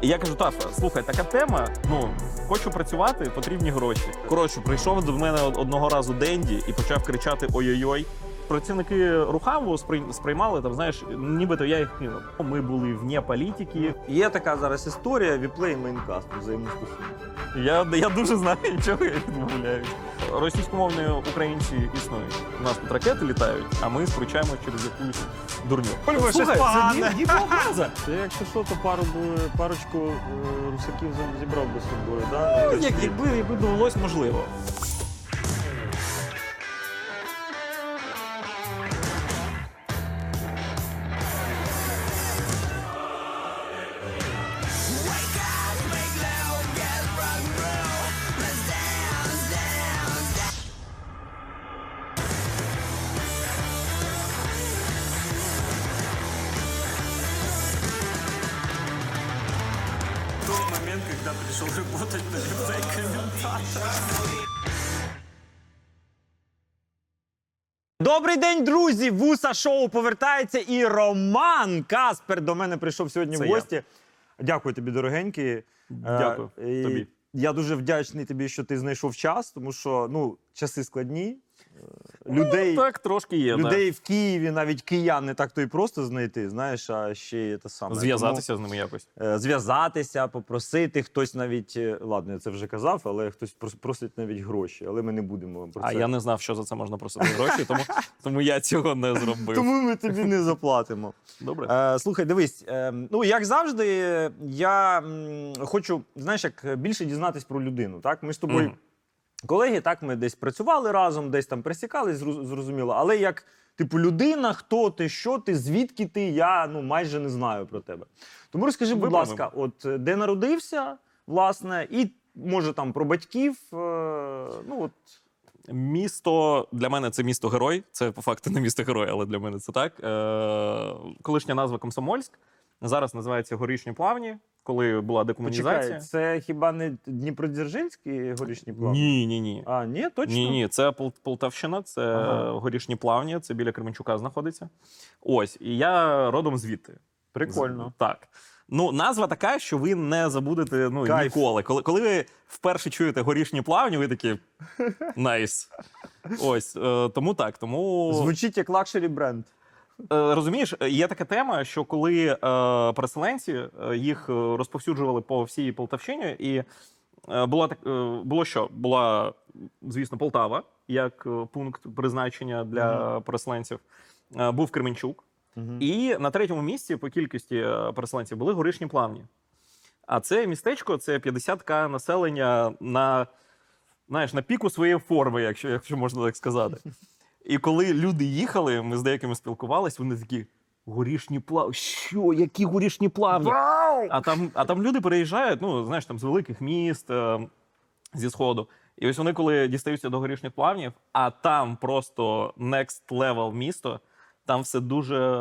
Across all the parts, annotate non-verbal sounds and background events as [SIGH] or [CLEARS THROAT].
І я кажу, Тафа, слухай, така тема. Ну хочу працювати, потрібні гроші. Коротше, прийшов до мене одного разу Денді і почав кричати ой-ой-ой. Працівники RuHub у сприймали там, знаєш, нібито я їх кинув. Ми були вне політики. Є така зараз історія WePlay Maincast взаємостосунки. Я, я дуже знаю, [LAUGHS] чого я відмовляюсь. Російськомовні українці існують. У нас тут ракети літають, а ми сперечаємось через якусь дурню. щось погане. фраза. Ти [LAUGHS] якщо що, то пару парочку е, русаків зібрав би з собою, да? Як, якби, якби довелось, можливо. Добрий день, друзі! Вуса шоу повертається і Роман Каспер до мене прийшов сьогодні Це в я. гості. Дякую тобі, дорогенький. Дякую Е, тобі. Я дуже вдячний тобі, що ти знайшов час, тому що ну, часи складні. Е, Людей, Так, трошки є. да. в Києві, навіть киян не так то і просто знайти, знаєш, а ще є те саме. Зв'язатися з ними якось. Е, зв'язатися, попросити, хтось навіть, е, ладно, я це вже казав, але хтось просить навіть гроші, але ми не будемо про А я не знав, що за це можна просити гроші, тому, тому я цього не зробив. Тому ми тобі не заплатимо. Добре. Е, слухай, дивись, ну як завжди, я хочу, знаєш, як більше дізнатись про людину. Так, ми з тобою. Колеги, так, ми десь працювали разом, десь там присікались, зрозуміло. Але як, типу, людина, хто ти, що ти, звідки ти, я ну майже не знаю про тебе. Тому розкажи, будь ласка, от е, де народився, власне, і може там про батьків. Е, ну от Місто для мене це місто герой. Це по факту не місто герой, але для мене це так. Е, колишня назва Комсомольськ. Зараз називається Горішні плавні, коли була декомунізація. почекай, це хіба не Дніпродзержинські горішні плавні? Ні, ні, ні. А, ні, точно? Ні, ні, це Пол- Полтавщина, це Ага. горішні плавні, це біля Кременчука знаходиться. Ось, і я родом звідти. Прикольно. З- Так. Ну, назва така, що ви не забудете ну, Кайф. ніколи. Коли, коли ви вперше чуєте горішні плавні, ви такі [LAUGHS] nice. Ось, е, тому так. Тому Звучить як luxury бренд. Е, Розумієш, е, є така тема, що коли е, переселенці їх розповсюджували по всій Полтавщині, і була так, було що? Була, звісно, Полтава як пункт призначення для переселенців. Був Кременчук. І на третьому місці по кількості переселенців були Горішні Плавні. А це містечко це 50к населення на, знаєш, на піку своєї форми, якщо, якщо можна так сказати. І коли люди їхали, ми з деякими спілкувалися, вони такі. Горішні плавні. Що? Які горішні плавні? А там, а там люди переїжджають, ну, знаєш, там з великих міст, е, зі сходу. І ось вони, коли дістаються до горішніх плавнів, а там просто next level місто, там все дуже е,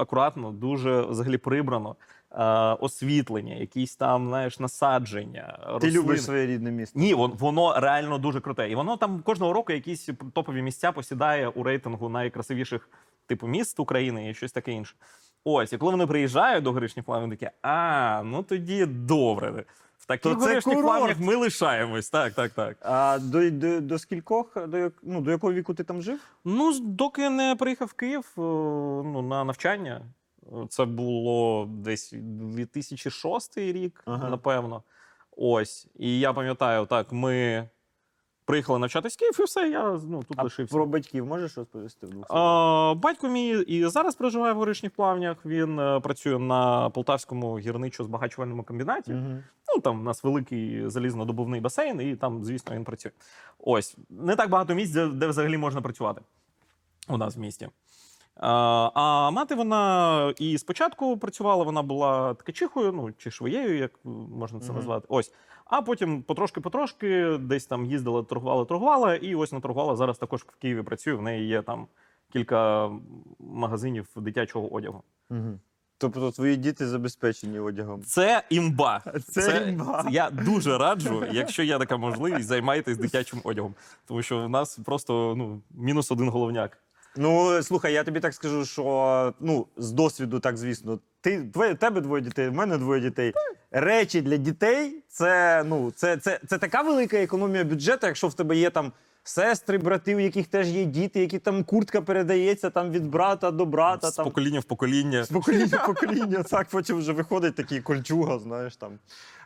акуратно, дуже взагалі прибрано. Е, освітлення, якісь там, знаєш, насадження. Ти любиш своє рідне місто. Ні, вон- воно реально дуже круте. І воно там кожного року якісь топові місця посідає у рейтингу найкрасивіших типу міст України і щось таке інше. Ось, і коли вони приїжджають до горішніх плавнів, такі, а, ну тоді добре. В таких То горішніх плавнях ми лишаємось. Так, так, так. А до, до, до скількох, до, як- ну, до якого віку ти там жив? Ну, доки не приїхав в Київ е, ну, на навчання. Е, Це було десь 2006 рік, Ага. напевно. Ось. І я пам'ятаю, так, ми приїхали навчатись в Київ, і все, я ну, тут А лишився. про батьків можеш розповісти в двох? А, батько мій і зараз проживає в горішніх плавнях. Він е, працює на полтавському гірничо-збагачувальному комбінаті. Мгм. Ну там у нас великий залізнодобувний басейн, і там, звісно, він працює. Ось не так багато місць, де, де взагалі можна працювати у нас в місті. А, а мати вона і спочатку працювала, вона була ткачихою, ну чи швеєю, як можна це назвати. Ось. А потім потрошки-потрошки десь там їздила, торгувала, торгувала, і ось наторгувала. Зараз також в Києві працює. В неї є там кілька магазинів дитячого одягу. Мгм. Тобто твої діти забезпечені одягом. Це імба. [LAUGHS] Це імба. Я дуже раджу, [LAUGHS] якщо є така можливість, займайтесь дитячим одягом. Тому що в нас просто ну, мінус один головняк. Ну, слухай, я тобі так скажу, що ну, з досвіду, так звісно, ти, твоє, тебе двоє дітей, в мене двоє дітей. речі для дітей це, ну, це, це, це така велика економія бюджету, якщо в тебе є там. Сестри, брати, у яких теж є діти, які там куртка передається там від брата до брата. З Там, покоління в покоління. з покоління в покоління. [LAUGHS] Так, потім вже виходить такий кольчуга, знаєш там.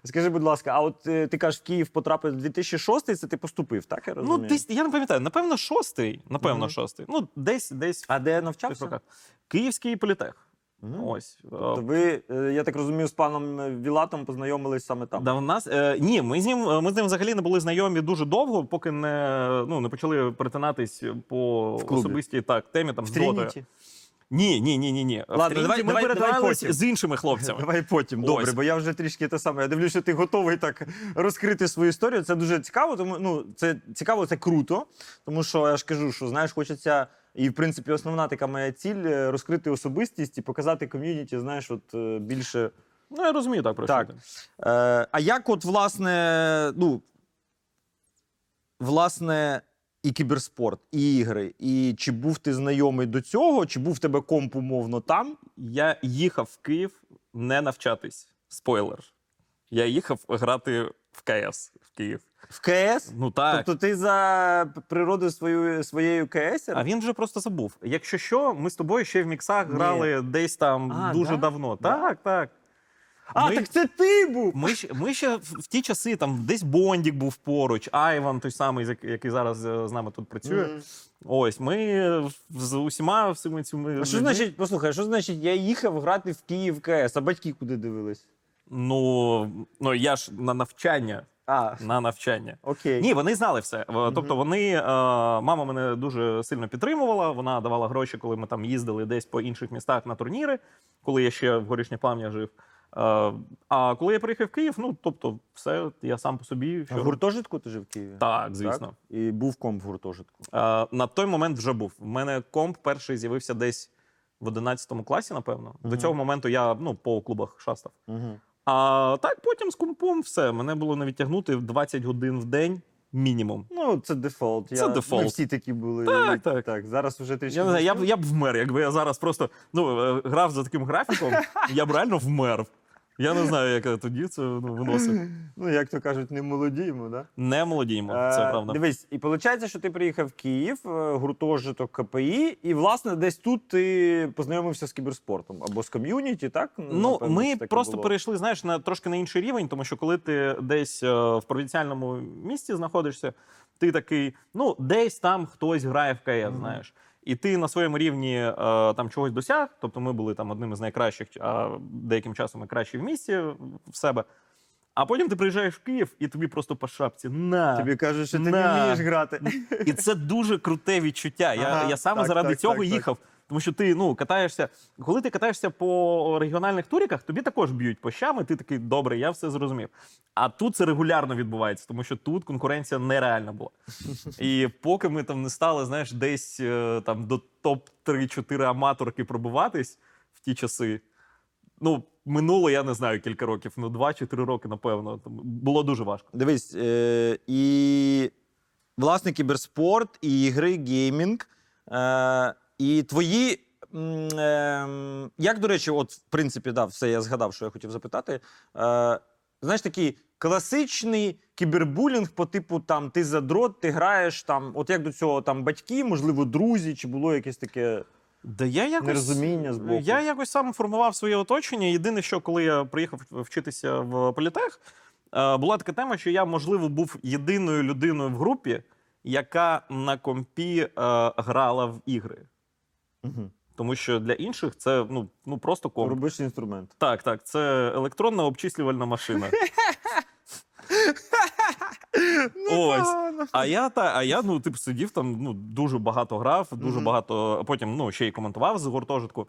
Скажи, будь ласка, а от е, ти кажеш, в Київ потрапив 2006 це ти поступив, так я Ну, десь я не пам'ятаю, напевно, шостий. Напевно, Мгм. шостий. Ну, десь, десь А де навчався? роках. Київський політех. Мгм. Ось. Тобто ви, е, я так розумію, з паном е, Вілатом познайомились саме там. Да, в нас, е, ні, ми з ним ми з ним взагалі не були знайомі дуже довго, поки не, ну, не почали перетинатись по особистій так, темі там В з Дотою. Ні, ні, ні, ні, ні. Ладно, давай- ми давай- давай з іншими хлопцями. [LAUGHS] Давай потім. Ось. Добре, бо я вже трішки те саме. Я дивлюся, що ти готовий так розкрити свою історію. Це дуже цікаво, тому ну це цікаво, це круто. Тому що я ж кажу, що знаєш, хочеться. І, в принципі, основна така моя ціль розкрити особистість і показати ком'юніті, знаєш, от е, більше. Ну, я розумію так про що Так. ти. Е, а як, от, власне, ну, власне, і кіберспорт, і ігри, і чи був ти знайомий до цього, чи був в тебе комп умовно там? Я їхав в Київ не навчатись. Спойлер. Я їхав грати в КС в Київ. В КС? Ну так. Тобто ти за природою свою, своєю КС? А він вже просто забув. Якщо що, ми з тобою ще в міксах Ні. грали десь там А, дуже да? давно. Да? Так, так. А, ми- так це ти був! Ми ще, ми ще в в ті часи там десь Бондік був поруч, Айван, той самий, як- який зараз е, з нами тут працює. Мгм. Ось ми з усіма всіми цими. А що людьми- значить, послухай, що значить, я їхав грати в Київ КС, а батьки куди дивились? Ну, ну я ж на навчання. А, На навчання. окей. Ні, вони знали все. Е, Тобто вони, е, мама мене дуже сильно підтримувала. Вона давала гроші, коли ми там їздили десь по інших містах на турніри, коли я ще в горішніх плавнях жив. Е, А коли я приїхав в Київ, ну тобто, все, я сам по собі. А в гуртожитку ти жив в Києві? Так, звісно. Так? І був комп в гуртожитку. На той момент вже був. У мене комп перший з'явився десь в 11 класі, напевно. До цього моменту я ну, по клубах шастав. Угу. А так потім з компом все. Мене було не відтягнути 20 годин в день мінімум. Ну, це дефолт. Це я, дефолт. Ми всі такі були. Так, так. так. Зараз вже трішки. Я не знаю, я б, я б вмер, якби я зараз просто ну, е, грав за таким графіком, я б реально вмер. Я не знаю, як тоді це ну, виносив. Ну, як то кажуть, не молодіємо, да? Не молодіємо, це Е, правда. Дивись, і виходить, що ти приїхав в Київ, е, гуртожиток КПІ, і, власне, десь тут ти познайомився з кіберспортом або з ком'юніті, так? Ну, Напевно, ми це таке просто було. перейшли, знаєш, на трошки на інший рівень, тому що коли ти десь е, в провінціальному місті знаходишся, ти такий, ну, десь там хтось грає в КС, знаєш. І ти на своєму рівні е, там чогось досяг. Тобто ми були там одним із найкращих, а деяким часом і кращі в місті в себе. А потім ти приїжджаєш в Київ і тобі просто по шапці. На. Тобі кажуть, що ти не вмієш грати. І це дуже круте відчуття. Я, Ага, я саме так, заради так, цього так, так. Тому що ти ну катаєшся, коли ти катаєшся по регіональних туріках, тобі також б'ють по щам, і ти такий добре, я все зрозумів. А тут це регулярно відбувається, тому що тут конкуренція нереальна була. І поки ми там не стали, знаєш, десь е, там до топ 3-4 аматорки пробиватись в ті часи. Ну, минуло, я не знаю, кілька років, ну 2-4 роки, напевно. Було дуже важко. Дивись, е, і власне кіберспорт, і ігри, геймінг, е, і твої. е, як, до речі, от, в принципі, да, все я згадав, що я хотів запитати. Е, знаєш, такий класичний кібербулінг по типу там ти задрот, ти граєш там, от як до цього там батьки, можливо, друзі, чи було якесь таке. Да я якось, Нерозуміння з боку. Я якось сам формував своє оточення. Єдине, що коли я приїхав вчитися в політех, е, була така тема, що я, можливо, був єдиною людиною в групі, яка на компі е, грала в ігри. Угу. Тому що для інших це ну, ну просто комп. Робиш інструмент. Так, так, це електронна обчислювальна машина. [LAUGHS] Ось. А я та, а я ну типу сидів там, ну дуже багато грав, дуже багато. а Потім ну ще й коментував з гуртожитку.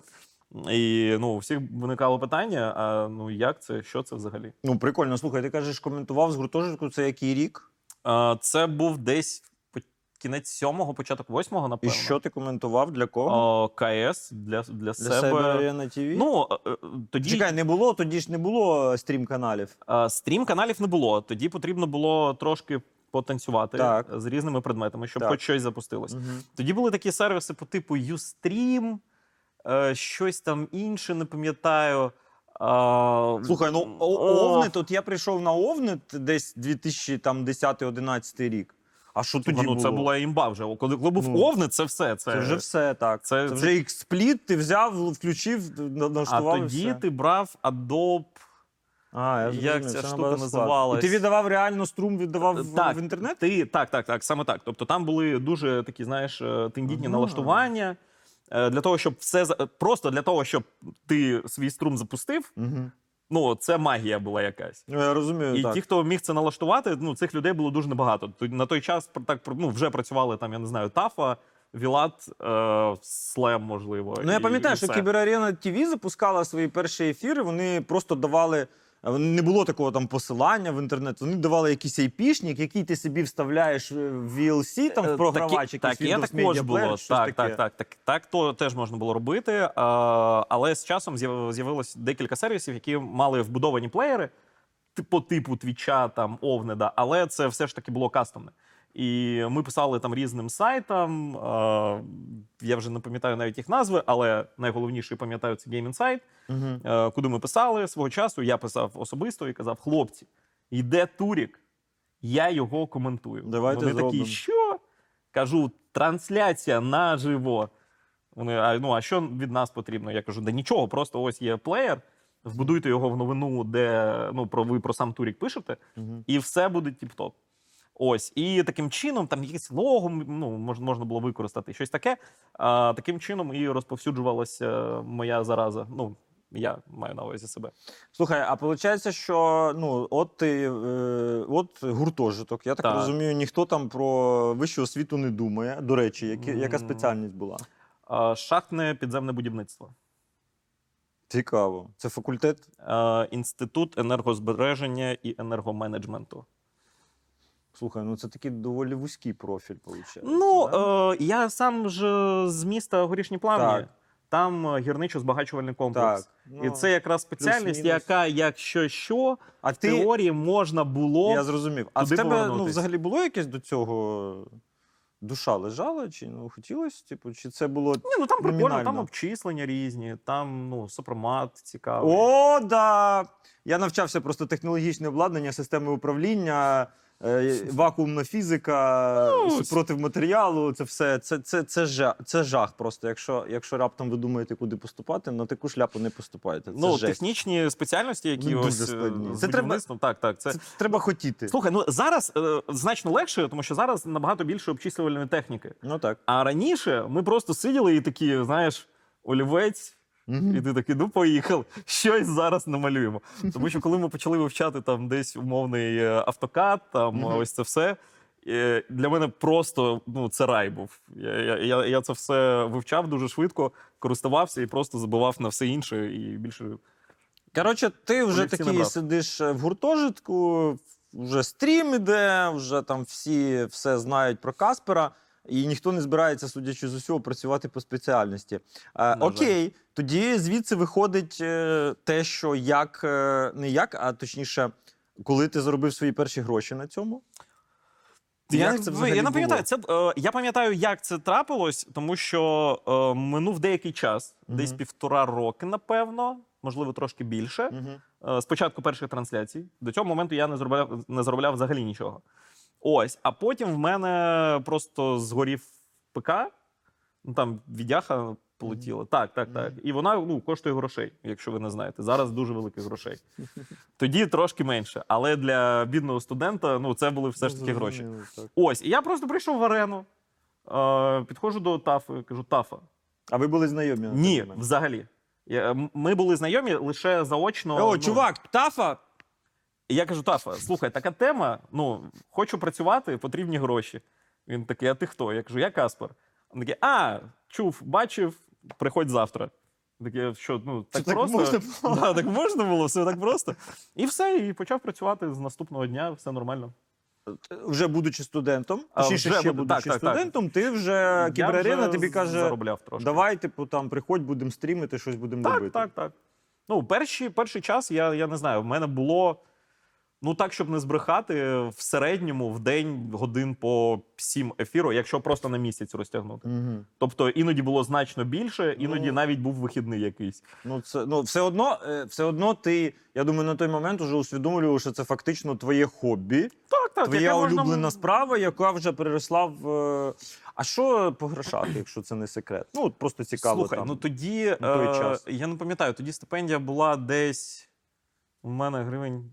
І ну у всіх виникало питання: а ну як це, що це взагалі? Ну, прикольно, слухай, ти кажеш, коментував з гуртожитку, це який рік? А, це був десь кінець сьомого, початок восьмого, І що ти коментував? Для кого? О, КС для, для, Для себе. себе Арена ТВ? Ну е, е, тоді Чекай, не було, тоді ж не було стрім-каналів. А, Стрім каналів не було. Тоді потрібно було трошки потанцювати Так. з різними предметами, щоб Так. хоч щось запустилось. Тоді були такі сервіси по типу Ustream, е, щось там інше, не пам'ятаю. А, Слухай, ну О. О- Овнет, от я прийшов на Овнет десь 2010-11 рік. А що тоді ну, було? це була імба вже. Коли, коли був Ну, Овни, це все. Це, Це вже все так. це- Це, вже X-Split, ти взяв, включив, на- А тоді все. ти брав Adobe. А, я Як зрозумів, ця штука називалась? І ти віддавав реально струм, віддавав Так, в інтернет? Ти так, так, так, саме так. Тобто там були дуже такі, знаєш, е, тендітні Ага. налаштування. е, Для того, щоб все просто для того, щоб ти свій струм запустив, Угу. Ну це магія була якась. Ну, я розумію, І так. ті, хто міг це налаштувати, ну цих людей було дуже небагато. То- На той час так ну, вже працювали там, я не знаю, Тафа, Вілат, е, Слем, можливо. Ну, я і- пам'ятаю, і що все. Кіберарена ТВ запускала свої перші ефіри. Вони просто давали. Не було такого там посилання в інтернет. Вони давали якийсь айпішник, який ти собі вставляєш в VLC, там Е, в програвач, якийсь так, Windows також Media було. Player, щось Так, так, так, так. Так, то теж можна було робити. е, Але з часом з'яв- з'явилось декілька сервісів, які мали вбудовані плеєри, по типу Twitch а, там, Own3d а, але це все ж таки було кастомне. І ми писали там різним сайтам. е, Я вже не пам'ятаю навіть їх назви, але найголовніше пам'ятаю це Game Insight, е, куди ми писали свого часу. Я писав особисто і казав: хлопці, йде Турік, я його коментую. Давайте Вони зробимо. такі, що? Кажу, трансляція наживо. Вони, а, ну, а що від нас потрібно? Я кажу, да нічого, просто ось є плеєр, вбудуйте його в новину, де ну, про, ви про сам Турік пишете, Мгм. і все буде тіп-топ. Ось. І таким чином, там якесь лого ну, можна було використати, щось таке. А, таким чином і розповсюджувалася моя зараза. Ну, я маю на увазі себе. Слухай, а виходить, що ну, от ти е, от гуртожиток. Я так, Так. розумію, ніхто там про вищу освіту не думає. До речі, які, яка спеціальність була? Шахтне підземне будівництво. Цікаво. Це факультет? А, інститут енергозбереження і енергоменеджменту. Слухай, ну це такий доволі вузький профіль, виходить. Ну, да? е, я сам ж з міста Горішні Плавні. Так. Там е, гірничо-збагачувальний комплекс. так. І Ну, це якраз спеціальність, плюс-мінус. яка, якщо що, а в ти, теорії можна було. я зрозумів. А в туди тебе ну, повернутись. взагалі було якесь до цього душа лежала? Чи ну, хотілося? Типу, чи це було. Ні, ну там прикольно, там Номінально. обчислення різні, там ну, сопромат цікавий. О, да! Я навчався просто технологічне обладнання, системи управління, вакуумна фізика, Ну, супротив матеріалу. Це все. Це, це, це, жах, це жах просто. Якщо, якщо раптом ви думаєте, куди поступати, на таку шляпу не поступайте. Це ну, жесть. технічні спеціальності, які Ну, дуже ось, е, складні. Це треба- так, так. Це... Це треба хотіти. Слухай, ну зараз е, значно легше, тому що зараз набагато більше обчислювальної техніки. Ну так. А раніше ми просто сиділи і такі, знаєш, олівець. І ти такий, ну поїхав, щось зараз намалюємо. Тому що коли ми почали вивчати там десь умовний е, автокад, там ось це все. е, Для мене просто ну, це рай був. Я, я, я, я це все вивчав дуже швидко, користувався і просто забував на все інше. І більше Коротше, ти вже такий сидиш е, в гуртожитку, вже стрім іде, вже там всі все знають про Каспера, і ніхто не збирається, судячи з усього, працювати по спеціальності. Е, окей, тоді звідси виходить е, те, що як е, не як, а точніше, коли ти заробив свої перші гроші на цьому. Я, Як це взагалі я не пам'ятаю. Це е, я пам'ятаю, як це трапилось, тому що е, минув деякий час, Мгм. десь півтора роки, напевно, можливо, трошки більше. Мгм. Е, Спочатку перших трансляцій. До цього моменту я не заробляв, не заробляв взагалі нічого. Ось, а потім в мене просто згорів ПК, ну там відяха полетіла. Так, так, так. І вона ну, коштує грошей, якщо ви не знаєте. Зараз дуже великих грошей. [LAUGHS] Тоді трошки менше. Але для бідного студента ну, це були все ж таки гроші. Ось, і я просто прийшов в арену, е, підходжу до Тафи, кажу: Тафа. А ви були знайомі? на той Ні, момент? взагалі. Я- Ми були знайомі лише заочно. О, ну, чувак, птафа! І я кажу, Тафа, слухай, така тема. Ну, хочу працювати, потрібні гроші. Він такий, а ти хто? Я кажу, я Каспер. Він такий, а, чув, бачив, приходь завтра. Таке, що ну так, так просто можна було? [LAUGHS] Да, так можна було, все так просто. І все, і почав працювати з наступного дня, все нормально. вже будучи студентом, А, точніше, вже ще буду- будучи так, так, так. студентом, ти вже Я кіберарена вже тобі каже: заробляв трошки. давай, типу, там приходь, будемо стрімити, щось будемо Так, робити. так, так. Ну, перший, перший час я, я не знаю, в мене було Ну так, щоб не збрехати, в середньому в день годин по 7 ефіру, якщо просто на місяць розтягнути. Угу. Тобто іноді було значно більше, іноді Ну. навіть був вихідний якийсь. Ну, це ну все одно, е, все одно ти, я думаю, на той момент уже усвідомлював, що це фактично твоє хобі, Так, так. твоя яке можна- улюблена справа, яка вже переросла в. е, А що по грошах, якщо це не секрет? Ну, от просто цікаво. Слухай, там. ну тоді той е, я не пам'ятаю, тоді стипендія була десь у мене гривень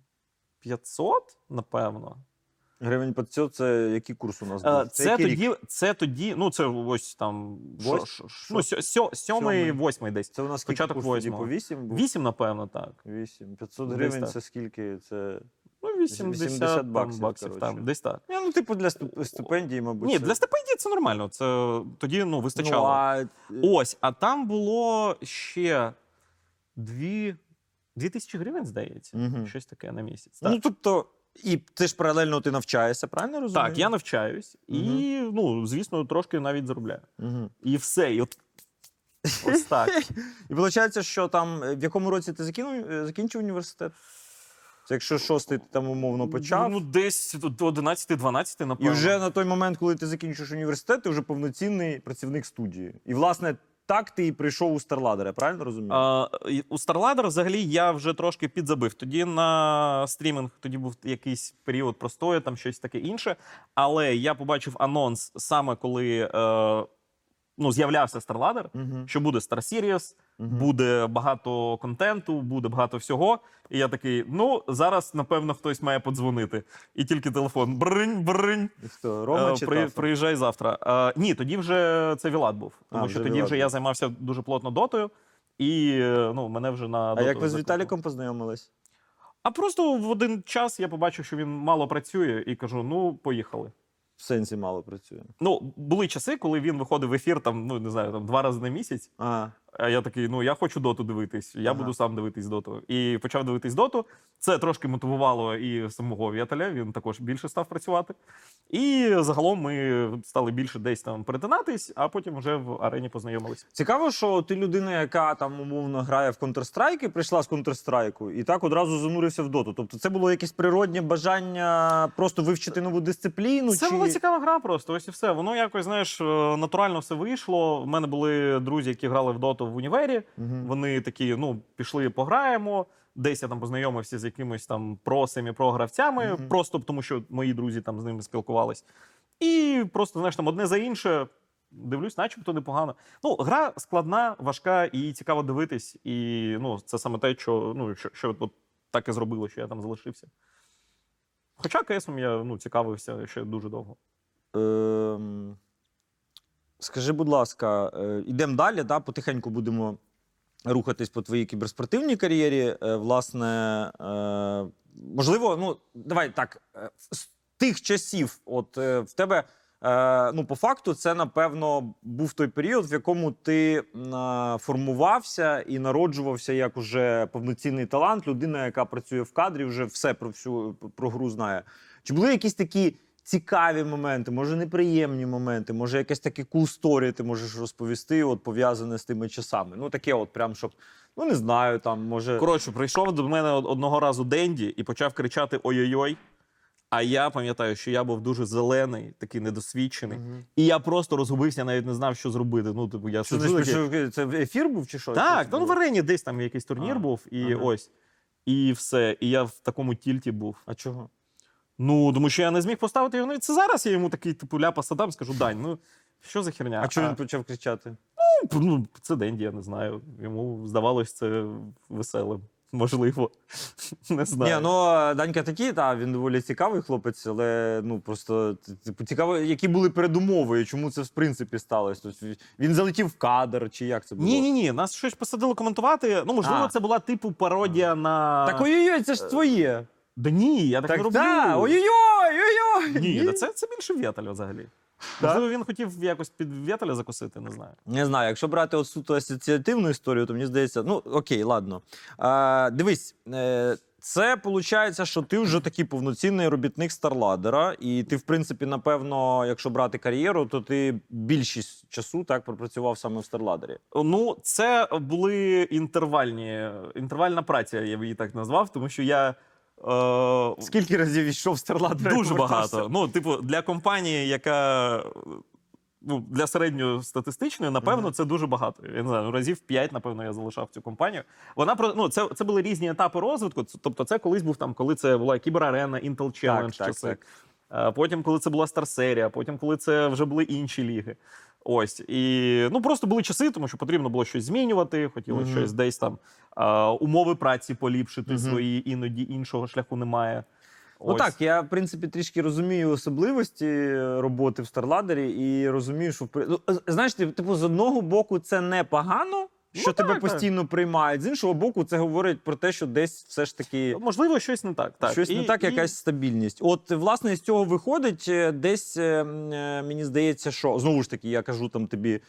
500, напевно. Гривень 500 це який курс у нас Е, був? Це рік? тоді, це тоді, ну це ось там Вось- шо- ну, сьо- сьо- сьомий, восьмий десь. Це у нас початок восьмого. по 8 був? Вісім, напевно, так. 8. 500 Десь гривень так. це скільки? Це... Ну, 80, 80 там, баксів, баксів, там, десь так. Ні, ну, типу, для стипендії, мабуть. Ні, це... для стипендії це нормально. Це тоді ну, вистачало. Ну, а... Ось, а там було ще дві, дві тисячі гривень, здається. Мгм. Щось таке на місяць. Так. Ну, тобто, і ти ж паралельно ти навчаєшся, правильно розумію? Так, я навчаюсь і, ну, звісно, трошки навіть заробляю. Угу. І все. І от, ось так. [LAUGHS] І виходить, що там е, в якому році ти закинув, е, закінчив університет? Це якщо шостий ти там умовно почав. Ну, десь до 11-12, і вже на той момент, коли ти закінчиш університет, ти вже повноцінний працівник студії. І, власне, так ти і прийшов у Старладера, правильно розумію? А, у Старладер взагалі я вже трошки підзабив. Тоді на стрімінг тоді був якийсь період простою, там щось таке інше. Але я побачив анонс саме коли е, ну, з'являвся StarLadder, Угу. що буде Star Series, буде багато контенту, буде багато всього. І я такий: ну зараз напевно хтось має подзвонити. І тільки телефон бринь, бринь. І хто? Рома Е, чи при, приїжджай завтра. Е, ні, тоді вже це Вілат був. Тому А, що вже тоді Вілат вже я займався дуже плотно дотою, і е, ну, мене вже на А як ви з. Віталіком познайомились? А просто в один час я побачив, що він мало працює, і кажу: ну, поїхали. В сенсі мало працює. Ну, були часи, коли він виходив в ефір там, ну не знаю, там два рази на місяць. А, А я такий, ну я хочу доту дивитись, я Ага. буду сам дивитись доту. І почав дивитись доту. Це трошки мотивувало і самого Віталя, він також більше став працювати. І загалом ми стали більше десь там перетинатись, а потім вже в арені познайомилися. Цікаво, що ти людина, яка там умовно грає в Counter-Strike, прийшла з Counter-Strike, і так одразу занурився в доту. Тобто це було якесь природнє бажання просто вивчити нову дисципліну? Це чи... була цікава гра просто. Ось і все. Воно якось, знаєш, е, натурально все вийшло. У мене були друзі, які грали в доту в універі. Мгм. Вони такі, ну, пішли, пограємо. Десь я там познайомився з якимись там про семі-про гравцями, просто тому що мої друзі там з ними спілкувались. І просто, знаєш, там одне за інше. Дивлюсь, начебто непогано. Ну, гра складна, важка і цікаво дивитись. І ну, це саме те, що, ну, що, що от так і зробило, що я там залишився. Хоча КСом я ну, цікавився ще дуже довго. Ем... Скажи, будь ласка, е, йдемо далі, да? потихеньку будемо рухатись по твоїй кіберспортивній кар'єрі. Е, власне, е, можливо, ну, давай так, е, з тих часів, от е, в тебе. Е, ну, по факту, це напевно був той період, в якому ти е, формувався і народжувався як уже повноцінний талант, людина, яка працює в кадрі, вже все про всю про гру знає. Чи були якісь такі цікаві моменти, може неприємні моменти, може якесь таке cool story ти можеш розповісти, от пов'язане з тими часами? Ну таке, от прям щоб, ну не знаю, там може. Коротше, прийшов до мене одного разу Денді і почав кричати ой-ой-ой. А я пам'ятаю, що я був дуже зелений, такий недосвідчений. Мгм. І я просто розгубився, навіть не знав, що зробити. Ну, типу, я Що значить, такий, це ефір був чи що? Так, ну в арені десь там якийсь турнір А, був, і ага. ось. І все. І я в такому тільті був. А чого? Ну, тому що я не зміг поставити його. Ну, і це зараз я йому такий, типу, ляпаса дам, скажу, Дань, ну що за херня? А чого він почав кричати? Ну, це Денді, я не знаю. Йому здавалось це веселим. Можливо. [LAUGHS] Не знаю. Ні, ну Данька такий, та він доволі цікавий хлопець, але ну просто типу, цікаво, які були передумови, і чому це в принципі сталося. Тобто він залетів в кадр, чи як це було? Ні, ні, ні. Нас щось посадили коментувати. Ну, можливо, А. це була типу пародія на. Так ой-ой-ой, це ж твоє. Да ні, я так, не Так, роблю. так, ой-ой-ой, ой-ой. Ні, та це, це більше Вєталя взагалі. Можливо, він хотів якось під Вєталя закусити, не знаю. Не знаю, якщо брати от суто асоціативну історію, то мені здається, ну окей, ладно. А, дивись, е, це виходить, що ти вже такий повноцінний робітник Старладера, і ти, в принципі, напевно, якщо брати кар'єру, то ти більшість часу так пропрацював саме в Старладері. Ну, це були інтервальні, інтервальна праця, я б її так назвав, тому що я Скільки разів йшов Старладер? Дуже багато. Ну, типу, для компанії, яка ну, для середньостатистичної, напевно, це дуже багато. Я не знаю, ну, разів 5, напевно, я залишав цю компанію. Вона ну, це, це були різні етапи розвитку. Тобто, це колись був там, коли це була кіберарена, Intel Challenge так, часи. так. Е, Потім, коли це була Star серія, потім, коли це вже були інші ліги. Ось і ну просто були часи, тому що потрібно було щось змінювати, хотілося Мгм. щось десь там е, умови праці поліпшити Мгм. свої, іноді іншого шляху немає. Ну так, я в принципі трішки розумію особливості роботи в Старладері і розумію, що ну, знаєш, типу, з одного боку, це не погано, що Ну, тебе так, так. постійно приймають. З іншого боку, це говорить про те, що десь все ж таки Можливо, щось не так. так. щось не так, і- якась стабільність. От, власне, з цього виходить е, десь е, е, мені здається, що знову ж таки, я кажу там тобі.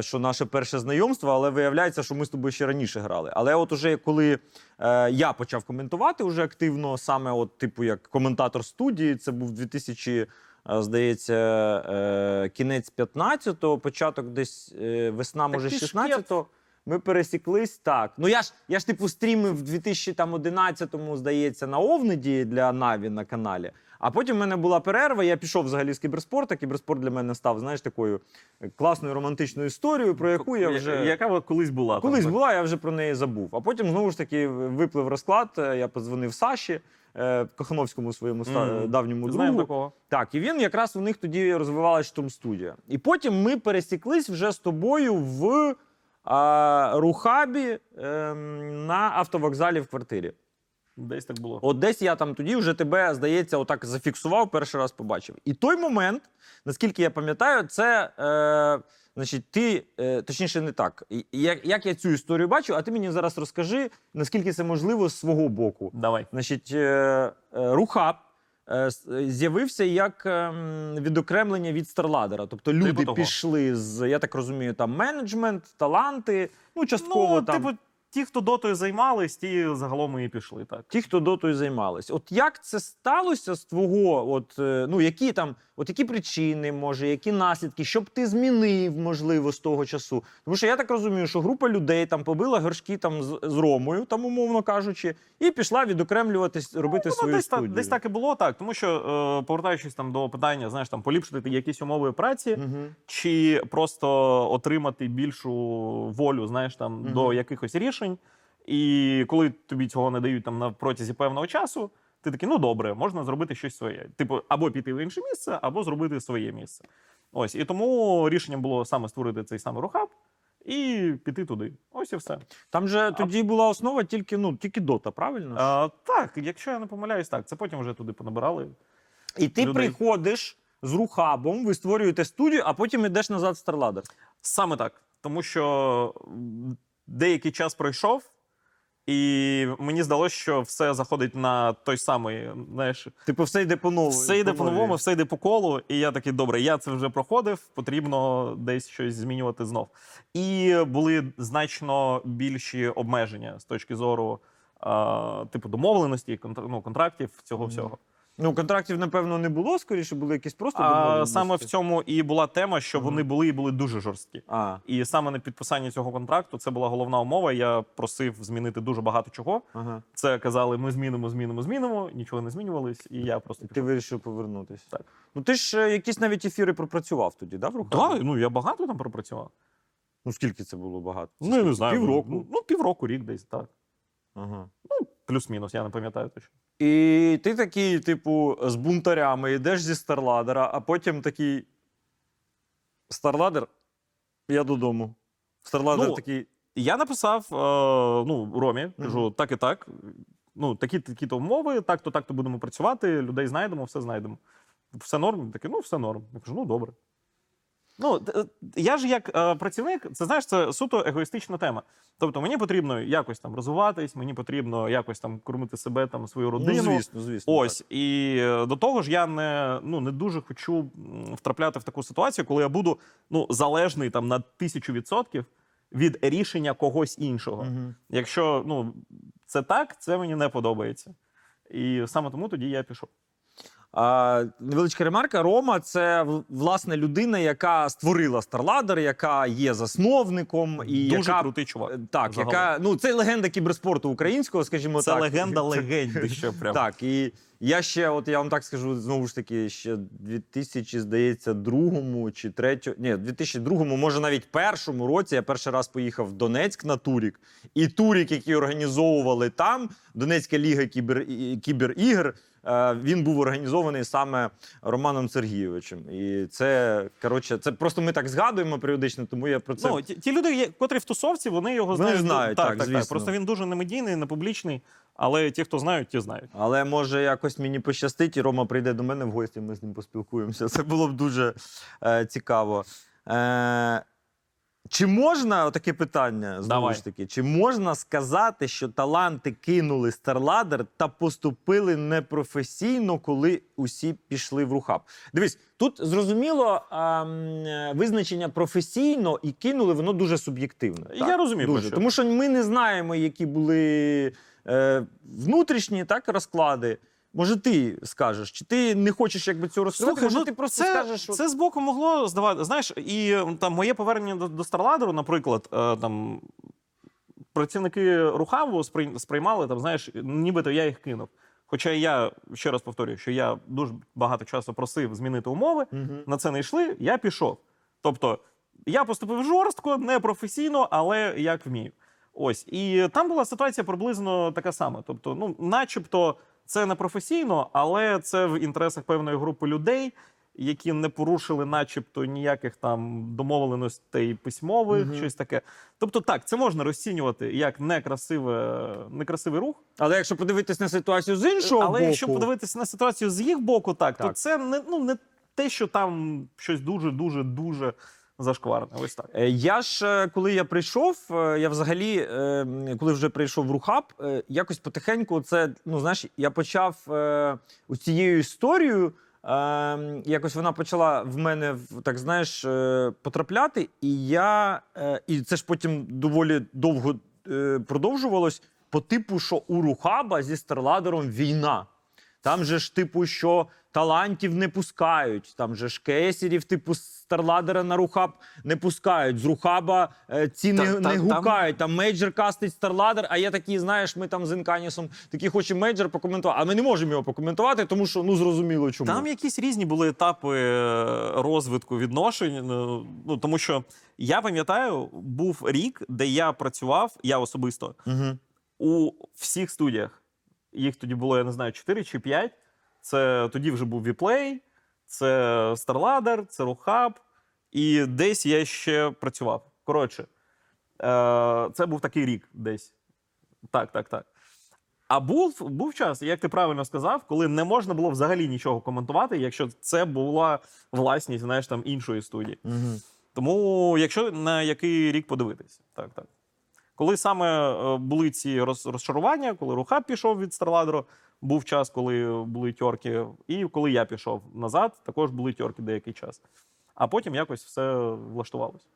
Що наше перше знайомство, але виявляється, що ми з тобою ще раніше грали. Але от уже коли е, я почав коментувати вже активно, саме от, типу, як коментатор студії, це був 2000, е, здається, е, кінець 15-го, початок десь е, весна, може, ти 16-го. Ми пересіклись так. Ну я ж я ж типу стрімив в 2011-му, здається, на Овниді для Наві на каналі. А потім в мене була перерва. Я пішов взагалі з кіберспорту. Кіберспорт для мене став, знаєш, такою класною романтичною історією, про яку я вже Яка колись була. колись там, була, я вже про неї забув. А потім знову ж таки виплив розклад. е, Я подзвонив Саші е, Кохановському своєму Мгм. давньому Знаємо другу. такого. Так, і він якраз у них тоді розвивалась штурм студія. І потім ми пересіклись вже з тобою в Рухабі ем, на автовокзалі в квартирі. Десь так було. От десь я там тоді вже тебе, здається, отак зафіксував, перший раз побачив. І той момент, наскільки я пам'ятаю, це. Е, Значить, ти, е, точніше, не так. Як, як я цю історію бачу, а ти мені зараз розкажи, наскільки це можливо з свого боку. Давай. Значить, е, е, Рухаб з'явився як ем, відокремлення від Старладера. Тобто люди типу пішли з, я так розумію, там менеджмент, таланти, ну, частково Ну, там. типу, ті, хто дотою займались, ті загалом і пішли. Так. Ті, хто дотою займались. От як це сталося з твого? От, е, ну, які там, от які причини, може, які наслідки, що б ти змінив, можливо, з того часу? Тому що я так розумію, що група людей там побила горшки там з, з Ромою, там, умовно кажучи, і пішла відокремлюватись, робити Ну, свою десь, студію. так, десь так і було, так. Тому що, е, повертаючись там до питання, знаєш, там поліпшити якісь умови праці, Угу. чи просто отримати більшу волю, знаєш, там Мгм. до якихось рішень. І коли тобі цього не дають там на протязі певного часу, ти такий, ну добре, можна зробити щось своє. Типу, або піти в інше місце, або зробити своє місце. Ось і тому рішенням було саме створити цей самий рухаб і піти туди. Ось і все. Там же тоді була основа тільки, ну, тільки дота, правильно? А, так, якщо я не помиляюсь, так. Це потім вже туди понабирали. І ти людей. приходиш з рухабом, ви створюєте студію, а потім йдеш назад в Старладер. Саме так. Тому що деякий час пройшов, і мені здалося, що все заходить на той самий, знаєш, Типу, все йде по новому. все йде по-новому, все йде по колу. І я такий, добре, я це вже проходив, потрібно десь щось змінювати знов. І були значно більші обмеження з точки зору. е, Типу домовленості, контр- ну, контрактів, цього всього. Ну, контрактів, напевно, не було, скоріше були якісь просто А домовленості. саме в цьому і була тема, що вони були і були дуже жорсткі. А, І саме на підписанні цього контракту це була головна умова. Я просив змінити дуже багато чого. ага. Це казали, ми змінимо, змінимо, змінимо. Нічого не змінювалось, і я просто Ти пішов. вирішив повернутися. Так. Ну, ти ж е, якісь навіть ефіри пропрацював тоді, да, в руках? Так, ну я багато там пропрацював. Ну, скільки це було багато? Це Ну, я не знаю. Півроку. Ну, ну, півроку, рік десь, так. Ага. Плюс-мінус, я не пам'ятаю точно. І ти такий, типу, з бунтарями йдеш зі Старладера, а потім такий. Старладер, я додому. Старладер Ну, такий. Я написав е, ну, Ромі, кажу, так і так. Ну, такі такі то умови, так то так то будемо працювати, людей знайдемо, все знайдемо. Все норм? Він такий, ну, все норм. Я кажу, ну добре. Ну, е, я ж як е, працівник, це знаєш, це суто егоїстична тема. Тобто мені потрібно якось там розвиватись, мені потрібно якось там кормити себе, там свою родину. Ну, звісно, звісно. Ось і е, до того ж, я не, ну, не дуже хочу втрапляти в таку ситуацію, коли я буду ну, залежний там на тисячу відсотків від рішення когось іншого. Угу. Якщо ну, це так, це мені не подобається. І саме тому тоді я пішов. Невеличка ремарка. Рома це власне людина, яка створила Старладер, яка є засновником і Дуже яка крутий чувак. Е, Так, загалом. яка ну це легенда кіберспорту українського, скажімо Це так. легенда легенди, [LAUGHS] ще прям. Так, і я ще, от я вам так скажу, знову ж таки, ще 2000, здається, другому чи третьому, ні, 2002, може навіть першому році я перший раз поїхав в Донецьк на Турік. І Турік, який організовували там, Донецька ліга кібер, кіберігр, він був організований саме Романом Сергійовичем. І це, коротше, це просто ми так згадуємо періодично, тому я про це. Ну, ті, ті люди, котрі в тусовці, вони його Вони знають. знають, так, звісно. Просто він дуже немедійний, не публічний, але ті, хто знають, ті знають. Але може якось мені пощастить, і Рома прийде до мене в гості, ми з ним поспілкуємося. Це було б дуже е, цікаво. Е, чи можна таке питання знову Давай. ж таки? Чи можна сказати, що таланти кинули Старладер та поступили непрофесійно, коли усі пішли в рухаб? Дивись, тут зрозуміло ем, визначення професійно і кинули, воно дуже суб'єктивне. Я розумію, про Дуже. що. Тому що ми не знаємо, які були е, внутрішні так, розклади. Може, ти скажеш, чи ти не хочеш якби цього розкривати? Може, ну, ти просто це, скажеш, що це з боку могло здавати. Знаєш, і там моє повернення до, до Старладеру, наприклад, е, там працівники Рухаву сприймали там, знаєш, нібито я їх кинув. Хоча я ще раз повторюю, що я дуже багато часу просив змінити умови, Мгм. на це не йшли, я пішов. Тобто я поступив жорстко, непрофесійно, але як вмію. Ось. І там була ситуація приблизно така сама. Тобто, ну, начебто, це не професійно, але це в інтересах певної групи людей, які не порушили, начебто, ніяких там домовленостей письмових, Мгм. щось таке. Тобто, так, це можна розцінювати як некрасиве, некрасивий рух. Але якщо подивитись на ситуацію з іншого Але боку, якщо подивитися на ситуацію з їх боку, так, то це не, ну, не те, що там щось дуже, дуже, дуже зашкварне. Ось так. Е, Я ж е, коли я прийшов, е, я взагалі, коли вже прийшов в Рухаб, якось потихеньку це, ну знаєш, я почав ось цією історією. Якось вона почала в мене так знаєш потрапляти, і я і це ж потім доволі довго продовжувалось. По типу, що у Рухаба зі Старладером війна. Там же ж, типу, що талантів не пускають. Там же ж кейсерів, типу, Старладера на Рухаб не пускають. З Рухаба е, ці не, та- не там- гукають. Там мейджор кастить Старладер, а є такі, знаєш, ми там з Інканісом такі хочемо мейджор покоментувати. А ми не можемо його покоментувати, тому що ну зрозуміло чому. Там якісь різні були етапи е, розвитку відношень. Ну, Ну тому що я пам'ятаю, був рік, де я працював, я особисто Угу. у всіх студіях. Їх тоді було, я не знаю, 4 чи 5. Це тоді вже був WePlay, це StarLadder, це RuHub. І десь я ще працював. Коротше, е, це був такий рік десь. Так, так, так. А був, був час, як ти правильно сказав, коли не можна було взагалі нічого коментувати, якщо це була власність, знаєш, там іншої студії. Угу. Тому, якщо на який рік подивитись, так, так. Коли саме е, були ці розчарування, коли Рухаб пішов від Старладеру, був час, коли були тьорки, і коли я пішов назад, також були тьорки деякий час. А потім якось все влаштувалось.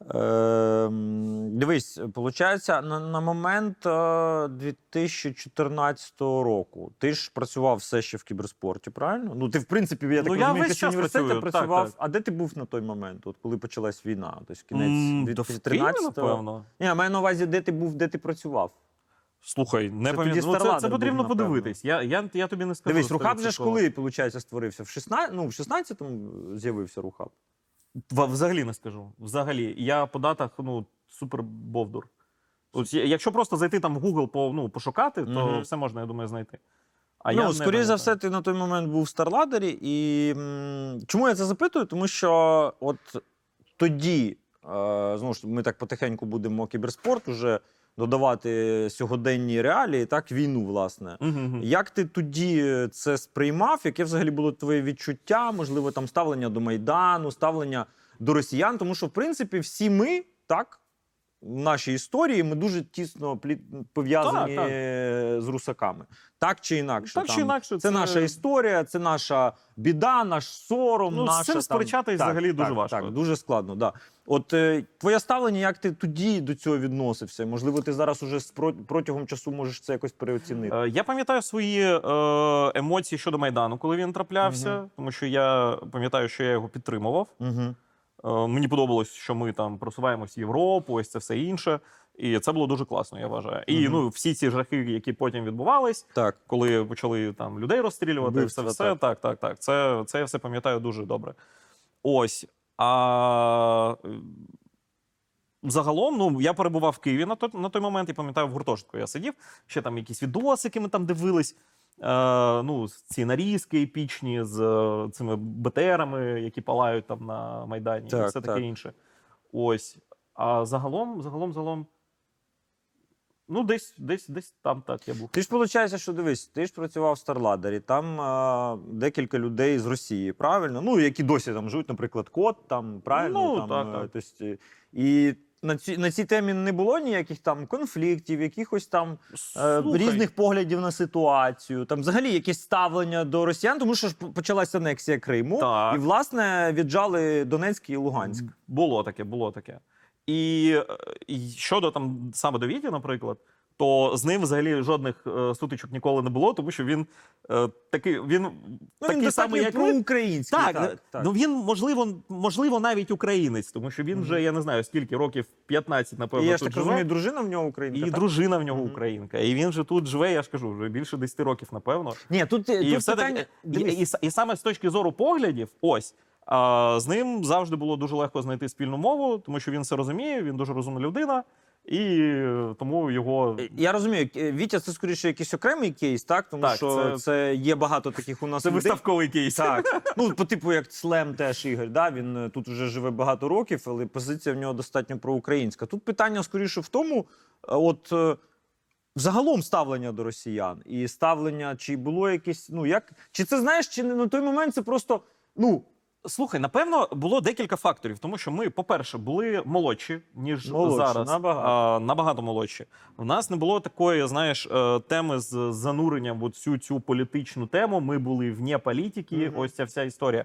Ем, дивись, виходить, на, на момент е, 2014 року ти ж працював все ще в кіберспорті, правильно? Ну, ти, в принципі, я так Ну, я весь час працюю, так, працював. так. А де ти був на той момент, от коли почалась війна? Тобто кінець М, да в 2013 напевно. Ні, я маю на увазі, де ти був, де ти працював. Слухай, не Це пам'ятаю. Ну, це, це потрібно напевно. подивитись. Я, я, я тобі не скажу. Дивись, Рухаб же ж коли, виходить, створився? В 16, ну, в 16-му з'явився Рухаб. Взагалі не скажу. Взагалі. Я по датах ну, супер бовдур. От, якщо просто зайти там в Google по, ну, пошукати, то угу. все можна, я думаю, знайти. А ну, я скоріш за все, ти на той момент був в Старладері. І м, чому я це запитую? Тому що от тоді, е, знову ж ми так потихеньку будемо кіберспорт уже додавати сьогоденні реалії, так, війну, власне. Угу. Як ти тоді це сприймав? Яке взагалі було твоє відчуття? Можливо, там ставлення до Майдану, ставлення до росіян? Тому що, в принципі, всі ми так. Нашій історії ми дуже тісно пов'язані Так, так. з русаками. Так чи інакше. Так чи інакше, це, це- наша історія, це наша біда, наш сором. Ну, з цим там... сперечатись так, взагалі дуже так, важко. Так, дуже складно. Да. От е, твоє ставлення, як ти тоді до цього відносився? Можливо, ти зараз уже протягом часу можеш це якось переоцінити. Е, Я пам'ятаю свої е, емоції щодо Майдану, коли він траплявся, Мгм. тому що я пам'ятаю, що я його підтримував. Угу. Е, Мені подобалось, що ми там просуваємось в Європу, ось це все інше. І це було дуже класно, я вважаю. І Мгм. ну, всі ці жахи, які потім відбувались, Так. коли почали там людей розстрілювати, все, все так. так, так, так. Це, це я все пам'ятаю дуже добре. Ось. А загалом, ну я перебував в Києві на той, на той момент і пам'ятаю, в гуртожитку я сидів. Ще там якісь відосики ми там дивились. Е, ну, ці нарізки епічні з е, цими БТРами, які палають там на Майдані, і Так, все таке так. інше. Ось. А загалом, загалом, загалом. Ну, десь, десь, десь там так я був. Ти ж виходить, що дивись, ти ж працював в Старладері, там а, декілька людей з Росії, правильно? Ну, які досі там живуть, наприклад, кот, там правильно. Ну, там, так, е, так. тось, е, і на цій, на цій темі не було ніяких там конфліктів, якихось там е, різних поглядів на ситуацію, там взагалі якесь ставлення до росіян, тому що ж почалася анексія Криму, Так. і власне віджали Донецьк і Луганськ. Було таке, було таке. І, е, і щодо там саме Давіді, наприклад, то з ним взагалі жодних е, сутичок ніколи не було, тому що він е, такий, він Ну, такий він самий, як проукраїнський. Так, так, ну, так. ну він можливо, можливо, навіть українець, тому що він вже я не знаю скільки років, 15, напевно, і я ж так розумію, дружина в нього українка. І так? дружина в нього Мгм. українка. І він же тут живе, я ж кажу, вже більше 10 років, напевно. Ні, тут, І, тут все питання... таки, і, дивись. і, і саме з точки зору поглядів, ось а, з ним завжди було дуже легко знайти спільну мову, тому що він все розуміє, він дуже розумна людина, і е, тому його Я розумію, е, Вітя, це скоріше якийсь окремий кейс, так? Тому Так, що це... це- є багато таких у нас це людей. виставковий кейс. Так, [LAUGHS] ну по типу як Слем теж Ігор, да? він е, тут вже живе багато років, але позиція в нього достатньо проукраїнська. Тут питання скоріше в тому, е, от е, загалом ставлення до росіян і ставлення, чи було якесь, ну як, чи це знаєш, чи не на той момент це просто ну Слухай, напевно, було декілька факторів, тому що ми, по-перше, були молодші, ніж Молодші, зараз. набагато. А, набагато молодші. У нас не було такої, знаєш, е, теми з зануренням в всю цю політичну тему. Ми були вне політики, Мгм. ось ця вся історія.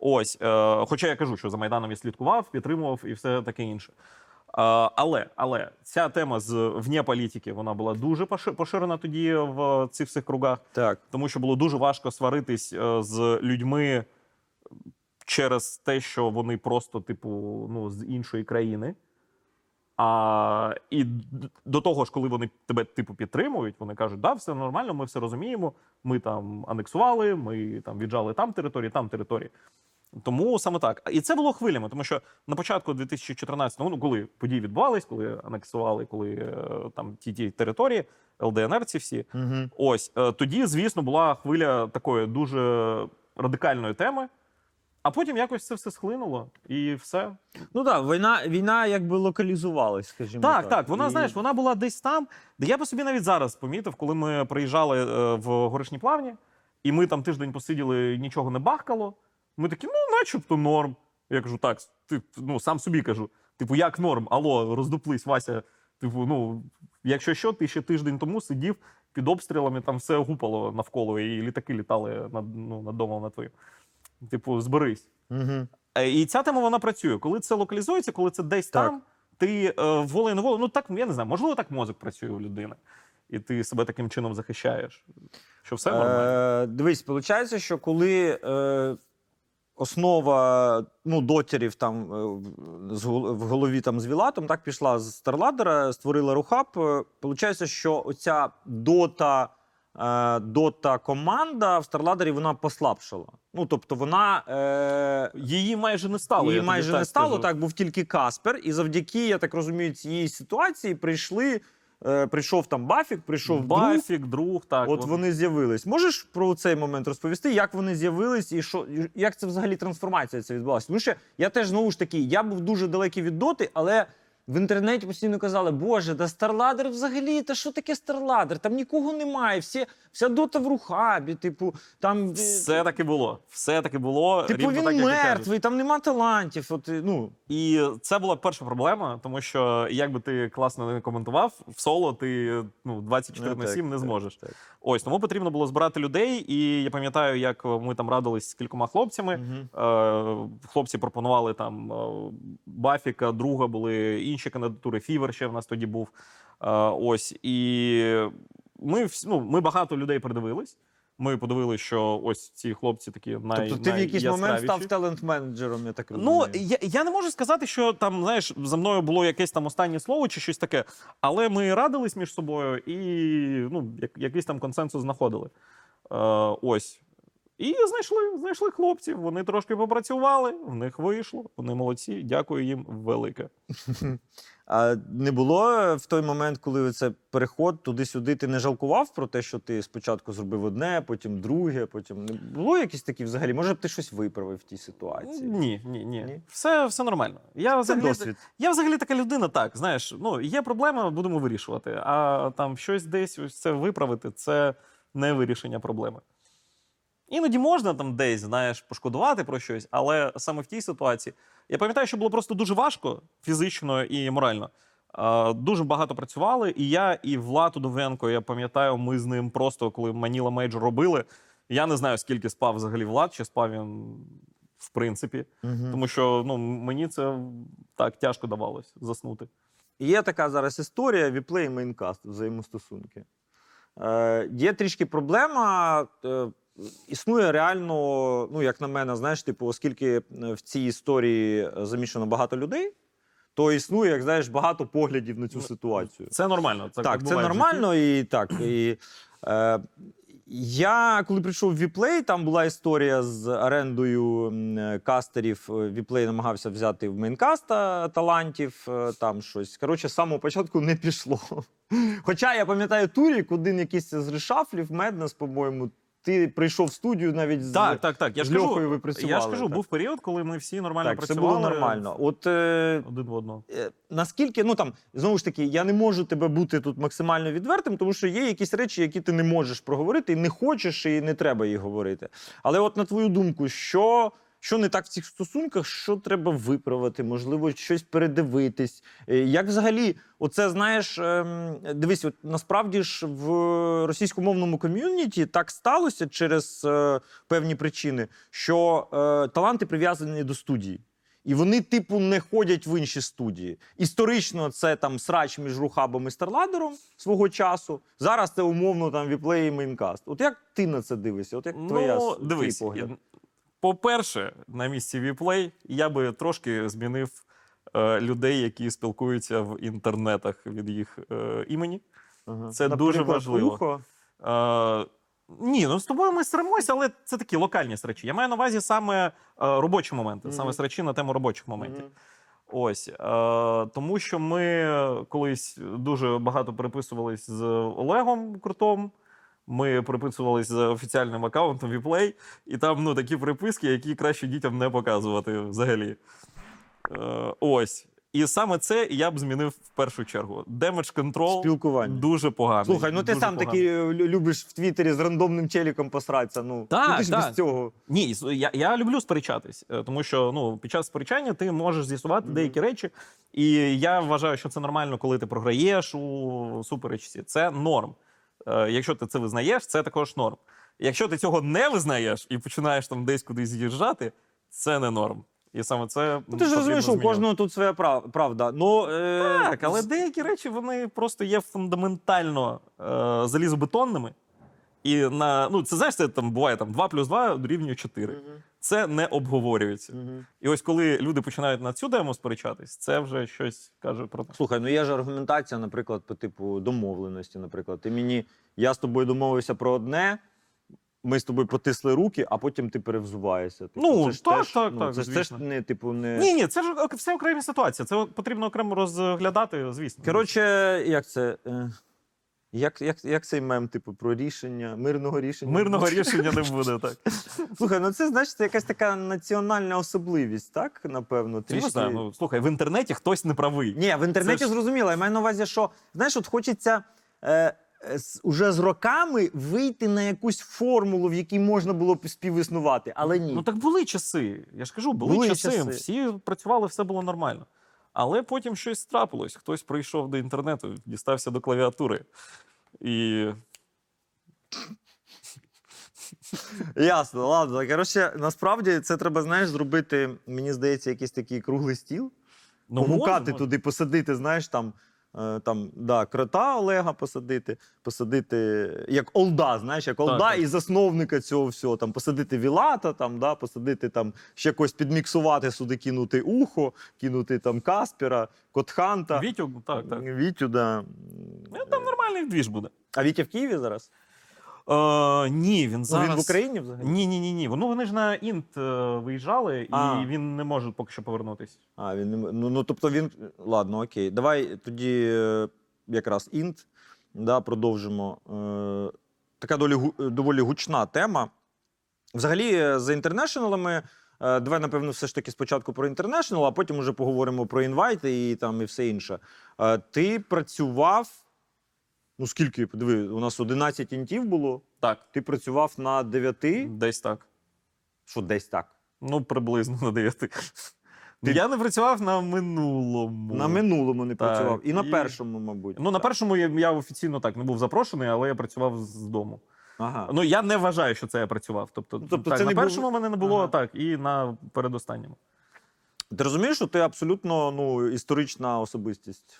Ось, е, хоча я кажу, що за Майданом я слідкував, підтримував і все таке інше. Але, але ця тема з вне політики вона була дуже поширена тоді в цих всіх кругах так. тому що було дуже важко сваритись е, з людьми через те, що вони просто, типу, ну, з іншої країни. А, і до того ж, коли вони тебе типу підтримують, вони кажуть, да, все нормально, ми все розуміємо. Ми там анексували, ми там віджали там території, там території. Тому саме так. І це було хвилями, тому що на початку 2014-го, ну коли події відбувались, коли анексували, коли е, там ті ті території, ЛДНР ці всі, Угу. Ось е, тоді, звісно, була хвиля такої дуже радикальної теми. А потім якось це все схлинуло, і все. Ну так, війна, війна якби локалізувалась, скажімо Так, так. так. Вона, І- знаєш, вона була десь там, де я по собі навіть зараз помітив, коли ми приїжджали е, в горишні плавні, і ми там тиждень посиділи, нічого не бахкало. Ми такі, ну, начебто норм. Я кажу, так, ти ну сам собі кажу. Типу, як норм? Алло, роздуплись, Вася. Типу, ну, якщо що, ти ще тиждень тому сидів під обстрілами, там все гупало навколо, і літаки літали над, ну, над домом над твоїм. Типу, зберись. Е, І ця тема вона працює. Коли це локалізується, коли це десь Так. там, ти е, волею неволею, ну так я не знаю, можливо, так мозок працює у людини, і ти себе таким чином захищаєш. Що все нормально. Е, дивись, виходить, що коли е, основа ну, дотерів там е, з в голові там з Вілатом так пішла з Старладера, створила рухаб. е, Виходить, що оця дота. Е, Дота команда в Старладері вона послабшала. Ну тобто вона е, Її майже не стало. її майже не стало. скажу. Так був тільки Каспер, і завдяки, я так розумію, цієї ситуації прийшли. Е, прийшов там Бафік, прийшов Бафік, друг, так. От от. вони з'явились. Можеш про цей момент розповісти, як вони з'явились і що як це взагалі трансформація ця відбулася? Тому що я теж знову ж таки, я був дуже далекий від доти, але в інтернеті постійно казали, боже, да Старладер взагалі, та що таке Старладер? Там нікого немає, всі, вся дота в рухабі, типу, там. Все таки було. Все таки було. Типу рівно він так, як мертвий, там нема талантів. От, е, ну, І це була перша проблема, тому що як би ти класно не коментував, в соло ти ну 24 на 7 не зможеш. Так, Ось тому потрібно було збирати людей. І я пам'ятаю, як ми там радились з кількома хлопцями. Е, хлопці пропонували там е, Бафіка, друга були інші кандидатури. Фівер ще в нас тоді був. Е, ось і ми ну, ми багато людей придивились. Ми подивилися, що ось ці хлопці такі най, Тобто ти в якийсь момент став талент-менеджером, я так Ну, я, я не можу сказати, що там, знаєш, за мною було якесь там останнє слово чи щось таке, але ми радились між собою і ну, як, якийсь там консенсус знаходили. Е, ось. І знайшли, знайшли хлопців. Вони трошки попрацювали, в них вийшло. Вони молодці. Дякую їм велике. А не було е, в той момент, коли це переход туди-сюди, ти не жалкував про те, що ти спочатку зробив одне, потім друге, потім не було якісь такі взагалі? Може б ти щось виправив в тій ситуації? Ні, ні, ні. Ні? Все, все нормально. Я Це взагалі, досвід. я взагалі така людина, так, знаєш, ну, є проблема, будемо вирішувати. А там щось десь ось це виправити це не вирішення проблеми. Іноді можна там десь, знаєш, пошкодувати про щось, але саме в тій ситуації. Я пам'ятаю, що було просто дуже важко фізично і морально. Е, Дуже багато працювали, і я, і Влад Удовенко, я пам'ятаю, ми з ним просто, коли Manila Major робили. Я не знаю, скільки спав взагалі Влад, чи спав він в принципі. Мгм. Тому що ну, мені це так тяжко давалось заснути. Є така зараз історія WePlay і Maincast, взаємостосунки. Е, є трішки проблема. Е, існує реально, ну, як на мене, знаєш, типу, оскільки е, в цій історії е, замішано багато людей, то існує, як знаєш, багато поглядів на цю Ну, ситуацію. Це нормально. Так, так це нормально і так. І, е, я, коли прийшов в WePlay, там була історія з орендою е, кастерів. WePlay намагався взяти в Maincast а талантів, там щось. Коротше, з самого початку не пішло. [LAUGHS] Хоча я пам'ятаю турік, один якийсь з reshuffle ів, Madness, по-моєму, ти прийшов в студію навіть з. Так, так, так. Я з ж кажу, Льохою ви працювали, Я ж кажу, так. був період, коли ми всі нормально так, це працювали. було нормально. От е, Один в одного. е, наскільки, ну там знову ж таки, я не можу тебе бути тут максимально відвертим, тому що є якісь речі, які ти не можеш проговорити, і не хочеш, і не треба їх говорити. Але, от на твою думку, що. Що не так в цих стосунках, що треба виправити, можливо, щось передивитись. Е, Як взагалі, оце знаєш, ем, дивись, от насправді ж в російськомовному ком'юніті так сталося через е, певні причини, що е, таланти прив'язані до студії. І вони, типу, не ходять в інші студії. Історично це там срач між RuHub ом і StarLadder ом свого часу. Зараз це умовно там WePlay і Maincast. От як ти на це дивишся? От як твоя Ну, с- твій погляд? По-перше, на місці WePlay я би трошки змінив е, людей, які спілкуються в інтернетах від їх е, імені. Ага. це дуже важливо. Е, ні, ну з тобою ми сремося, але це такі локальні срачі. Я маю на увазі саме е, робочі моменти, Мгм. саме срачі на тему робочих моментів. Мгм. Ось е, тому, що ми колись дуже багато переписувались з Олегом Крутом. Ми переписувались з офіціальним аккаунтом WePlay, і там ну, такі переписки, які краще дітям не показувати взагалі. Е, ось. І саме це я б змінив в першу чергу. Damage control Спілкування. дуже поганий. Слухай, ну ти дуже сам поганий. таки е, лю- любиш в Твіттері з рандомним челіком посратися. Ну, Так, куди ж так. без цього. Ні, с- я, я люблю сперечатись, е, тому що ну, під час сперечання ти можеш з'ясувати деякі речі. І я вважаю, що це нормально, коли ти програєш у суперечці. Це норм. Е, Якщо ти це визнаєш, це також норм. Якщо ти цього не визнаєш і починаєш там десь кудись з'їжджати, це не норм. І саме це Ну, ти ж розумієш, що у кожного тут своя прав- правда. Ну, е, Так, але деякі речі вони просто є фундаментально е, залізобетонними. І на ну це знаєш, це там буває там 2 плюс 2 дорівнює 4. Мгм, Це не обговорюється. І ось коли люди починають на цю тему сперечатись, це вже щось каже про те. Слухай, ну є ж аргументація, наприклад, по типу домовленості. Наприклад, ти мені, я з тобою домовився про одне, ми з тобою потисли руки, а потім ти перевзуваєшся. Типу, Ну, це ж так, теж, так, ну, так, Це ж теж не, типу, не. Ні, ні, це ж ок- все окремі ситуації. Це потрібно окремо розглядати, звісно. Коротше, як це? Е... Як, як, як цей мем, типу, про рішення, мирного рішення? Мирного [LAUGHS] рішення не буде, так. Слухай, ну це значить це якась така національна особливість, так? Напевно, трішки. не знаю, ну, слухай, в інтернеті хтось не правий. Ні, в інтернеті Це ж- зрозуміло. Я маю на увазі, що знаєш, от хочеться е, е, з- уже з роками вийти на якусь формулу, в якій можна було б співіснувати, але ні. Ну так були часи. Я ж кажу, були, Були часи. часи. Всі працювали, все було нормально. Але потім щось трапилось. Хтось прийшов до інтернету, дістався до клавіатури. І Ясно, ладно. Коротше, насправді це треба, знаєш, зробити, мені здається, якийсь такий круглий стіл. ну, погукати може, може. туди, посадити, знаєш, там. Е, Там, да, крота Олега посадити, посадити як Олда, знаєш, як Олда так. і засновника цього всього. Там посадити Вілата, там, да, посадити там ще когось підміксувати сюди, кинути ухо, кинути там Каспера, Котханта. Вітю, так, так. Вітю, да. Ну, там нормальний двіж буде. А Вітя в Києві зараз? Е, ні, він зараз. Ну, він в Україні взагалі? Ні, ні, ні, ні. Ну вони ж на інт е, виїжджали, А. і він не може поки що повернутися. А, він не м- ну, ну тобто він. Ладно, окей. Давай тоді е, якраз інт. Да, продовжимо. Е, така доволі, гу- доволі гучна тема. Взагалі, е, за інтернешналами. е, Давай, напевно, все ж таки спочатку про інтернешнл, а потім уже поговоримо про інвайти і там і все інше. Е, Ти працював. Ну, скільки, подиви, у нас 11 інтів було. Так, Ти працював на 9, десь так. що десь так. Ну, приблизно на 9. Я не працював на минулому. На минулому не Так, працював. І на першому, мабуть. Ну, на першому я, я офіційно так не був запрошений, але я працював з дому. Ага. Ну, я не вважаю, що це я працював. Тобто, Ну, тобто так, це на не першому мене не було, Ага. так, і на передостанньому. Ти розумієш, що ти абсолютно ну, історична особистість.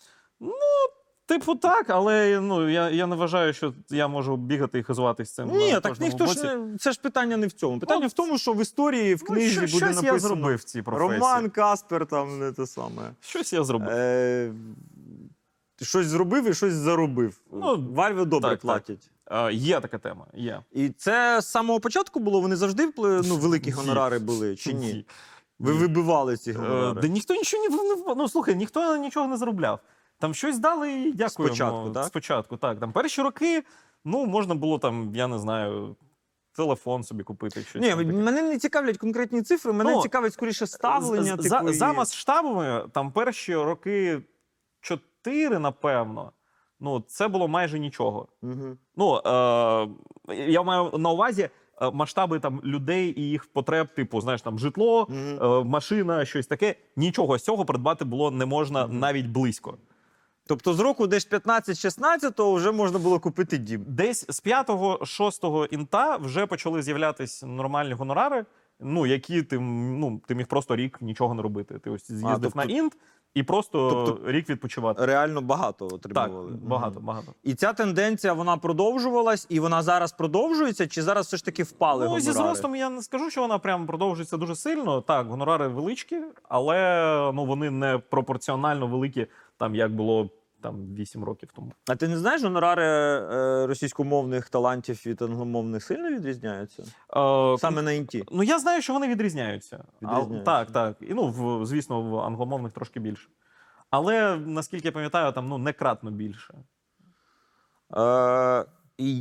Типу, так, але ну, я, я не вважаю, що я можу бігати і хизуватись цим. Ні, на так ніхто боці. ж не. Це ж питання не в цьому. Питання Ну, в тому, що в історії, в Ну, книзі що- буде написано я зробив в цій професії. Роман Каспер, там не те саме. Щось я зробив. Е, щось зробив і щось заробив. Ну, Вальви добре так, так. платять. Е, є така тема. Є. І це з самого початку було? Вони завжди ну, великі гонорари були, чи ні? Ні. Ви вибивали ці Е, гонорари? Да ніхто нічого не- ну слухай, ніхто нічого не заробляв. Там щось дали і дякуємо. Спочатку, так? Спочатку, так. Там перші роки, ну можна було там, я не знаю, телефон собі купити. Щось Ні, мене не цікавлять конкретні цифри, мене Ну, цікавить скоріше ставлення. З- за, типу, і- за масштабами, там перші роки чотири, напевно. Ну, це було майже нічого. Мгм. Ну, е, я маю на увазі е, масштаби там людей і їх потреб, типу, знаєш, там житло, Мгм. е, машина, щось таке. Нічого з цього придбати було не можна Мгм. навіть близько. Тобто з року десь 15-16 вже можна було купити дім. Десь з 5-6 інта вже почали з'являтися нормальні гонорари, ну, які ти, ну, ти міг просто рік нічого не робити. Ти ось з'їздив тобто- на інт і просто тобто- рік відпочивати. Реально багато Так, отримували. багато, Мгм. багато. І ця тенденція вона продовжувалась, і вона зараз продовжується, чи зараз все ж таки впали Ну, гонорари? зі зростом я не скажу, що вона прям продовжується дуже сильно. Так, гонорари величкі, але ну, вони не пропорціонально великі, там як було там 8 років тому. А ти не знаєш, гонорари е, російськомовних талантів від англомовних сильно відрізняються? Е, Саме на інті. Ну, я знаю, що вони відрізняються. А, так, так. І ну, в, звісно, в англомовних трошки більше. Але наскільки я пам'ятаю, там ну не кратно більше. Е,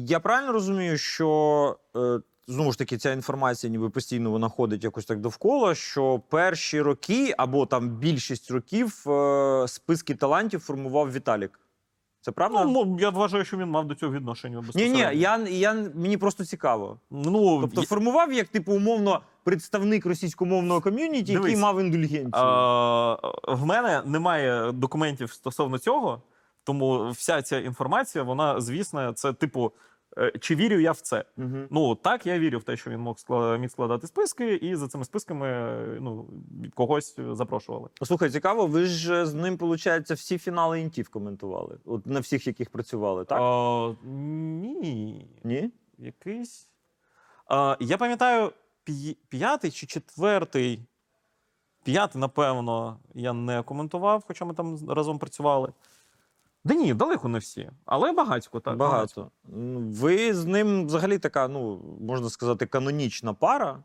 я правильно розумію, що е, знову ж таки ця інформація ніби постійно вона ходить якось так довкола, що перші роки або там більшість років е, списки талантів формував Віталік. Це правда? Ну, я вважаю, що він мав до цього відношення ні, ні, я, я мені просто цікаво. Ну, Тобто є- формував як типу умовно представник російськомовного ком'юніті, який мав індульгенцію. А, в мене немає документів стосовно цього, тому вся ця інформація, вона, звісно, це типу, е, чи вірю я в це? Угу. Ну так, я вірю в те, що він мог міг складати списки, і за цими списками е, ну, когось запрошували. Слухай, цікаво, ви ж з ним, виходить, всі фінали інтів коментували. От на всіх, яких працювали, так? А, ні, Ні? якийсь. А, я пам'ятаю, п'ятий чи четвертий. П'ятий, напевно, я не коментував, хоча ми там разом працювали. Да ні, далеко не всі. Але багатько так. Багато. Ну, Ви з ним взагалі така, ну, можна сказати, канонічна пара.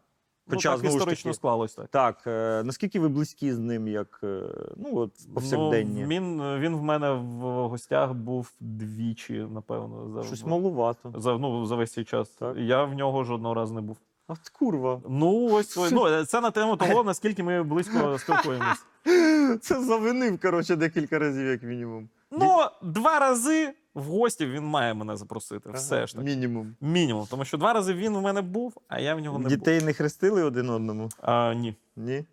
Хоча, ну, так знову історично таки, склалось так. Так, е, наскільки ви близькі з ним, як е, ну, от, повсякденні? Ну, він, він в мене в гостях був двічі, напевно, за, Щось малувато. за, ну, за весь цей час. Так. Я в нього жодного разу не був. От курва. Ну, ось ну, це на тему того, наскільки ми близько спілкуємось. [LAUGHS] Це завинив, коротше, декілька разів, як мінімум. Ну, два рази в гості він має мене запросити. Все ж таки. Мінімум. Мінімум. Тому що два рази він в мене був, а я в нього не був. Дітей не хрестили один одному? А, ні. Ні.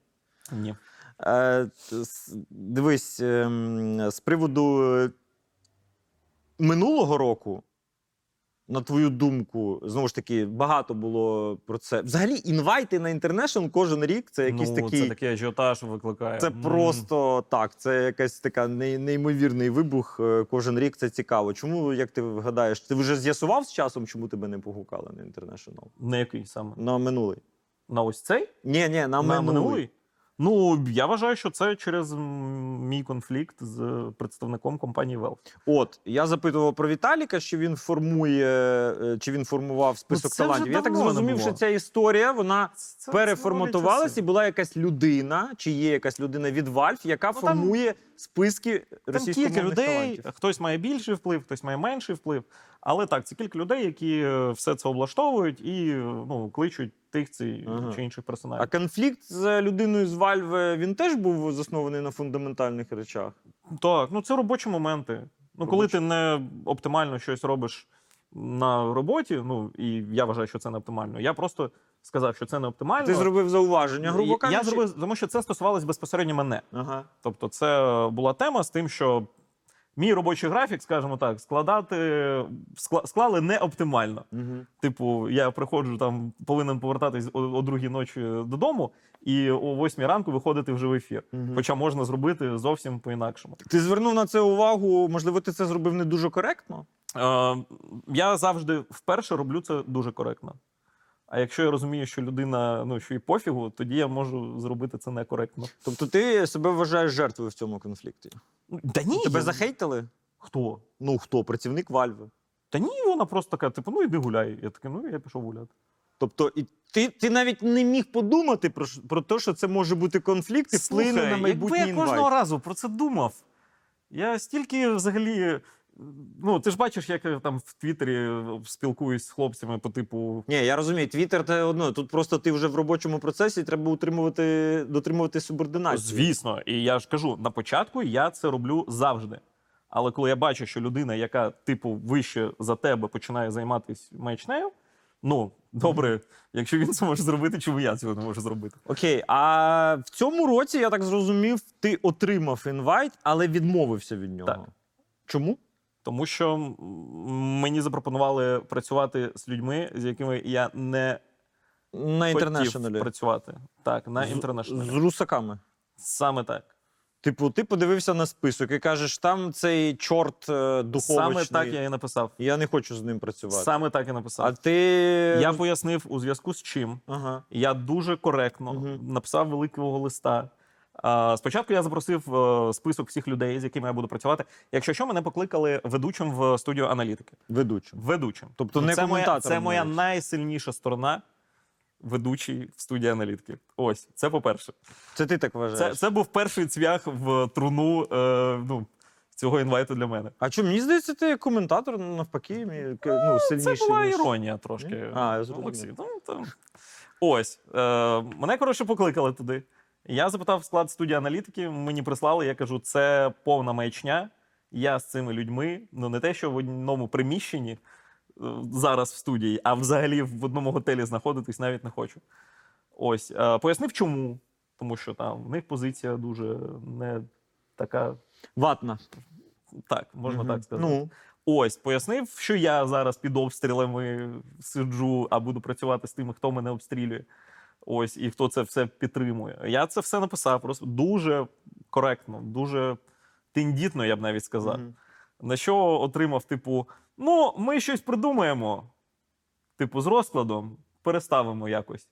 Ні. Е, с- дивись, ем, з приводу е, минулого року, на твою думку, знову ж таки, багато було про це. Взагалі, інвайти на інтернешнл кожен рік це якийсь ну, такий. Це такий ажіотаж викликає. Це М. просто так, це якась така неймовірний вибух. е, Кожен рік це цікаво. Чому, як ти гадаєш, ти вже з'ясував з часом, чому тебе не погукали на інтернешнл? На який саме? На минулий. На ось цей? Ні, ні, на, минулий. Ну, я вважаю, що це через мій конфлікт з представником компанії Valve. От я запитував про Віталіка, що він формує, е, чи він формував список Ну, це талантів. Я так зрозумів, що ця історія вона Це- це переформатувалась, і була якась людина, чи є якась людина від Valve, яка Ну, там- формує списки Там російськомовних кілька людей, талантів. хтось має більший вплив, хтось має менший вплив. Але так, це кілька людей, які е, все це облаштовують і е, ну, кличуть тих цих Ага. чи інших А конфлікт з людиною з Valve, він теж був заснований на фундаментальних речах. Так, ну це робочі моменти. Ну, коли ти не оптимально щось робиш на роботі, ну і я вважаю, що це не оптимально. Я просто сказав, що це не оптимально. Ти зробив зауваження, грубо Я- кажучи. Я зробив, тому що це стосувалось безпосередньо мене. Ага. Тобто, це була тема з тим, що мій робочий графік, скажімо так, складати склали не оптимально. Угу. Типу, я приходжу там, повинен повертатись о, о другій ночі додому, і о восьмій ранку виходити вже в ефір. Мгм. Хоча можна зробити зовсім по-інакшому. Ти звернув на це увагу, можливо, ти це зробив не дуже коректно? Е, я завжди вперше роблю це дуже коректно. А якщо я розумію, що людина ну що і пофігу, тоді я можу зробити це некоректно. Тобто ти себе вважаєш жертвою в цьому конфлікті? Та ні, Тебе я- захейтили? хто? Ну хто? Працівник Valve. Та ні, вона просто така, типу, ну іди гуляй. Я такий, ну я пішов гуляти. Тобто, і ти, ти навіть не міг подумати про, про те, що це може бути конфлікт і вплине на майбутній якби я кожного разу про це думав. Я стільки взагалі. Ну, ти ж бачиш, як я там в Твіттері спілкуюсь з хлопцями по типу. Ні, я розумію, Твіттер це одно. Тут просто ти вже в робочому процесі треба утримувати, дотримувати субординацію. Звісно, і я ж кажу, на початку я це роблю завжди. Але коли я бачу, що людина, яка, типу, вище за тебе починає займатися маячнею, ну, добре, якщо він це може зробити, чому я цього не можу зробити? Окей, а в цьому році, я так зрозумів, ти отримав інвайт, але відмовився від нього. Так. Чому? Тому що мені запропонували працювати з людьми, з якими я не На хотів працювати. Так, на З- інтернешнл. З русаками. Саме так. Типу, ти подивився на список і кажеш, там цей чорт е. Саме так я і написав. Я не хочу з ним працювати. Саме так і написав. А ти. Я пояснив у зв'язку з чим. Ага. Я дуже коректно Мгм. написав великого листа. Спочатку я запросив е, список всіх людей, з якими я буду працювати. Якщо що, мене покликали ведучим в студію аналітики. Ведучим. Ведучим. Тобто не це моя, це моя найсильніша сторона. Ведучий в студії аналітики. Ось, це по-перше. Це ти так вважаєш. це був перший цвях в труну е, ну, цього інвайту для мене. А що, мені здається, ти коментатор навпаки, мі- к- ну, сильніший. Це була ніж- іронія трошки. А, я. Олексій. Ну, там. Ось. Е, мене, коротше, покликали туди. Я запитав склад студії аналітики, мені прислали, я кажу, це повна маячня. Я з цими людьми, ну не те, що в одному приміщенні е, зараз в студії, а взагалі в одному готелі знаходитись навіть не хочу. Ось. Е, пояснив, чому. Тому що там в них позиція дуже не така. Ватна. Так, можна Мгм. так сказати. Ну, Ось, пояснив, що я зараз під обстрілами сиджу, а буду працювати з тими, хто мене обстрілює. Ось, і хто це все підтримує. Я це все написав просто дуже коректно, дуже тендітно, я б навіть сказав. мгм. На що отримав, типу, ну, ми щось придумаємо, типу, з розкладом, переставимо якось.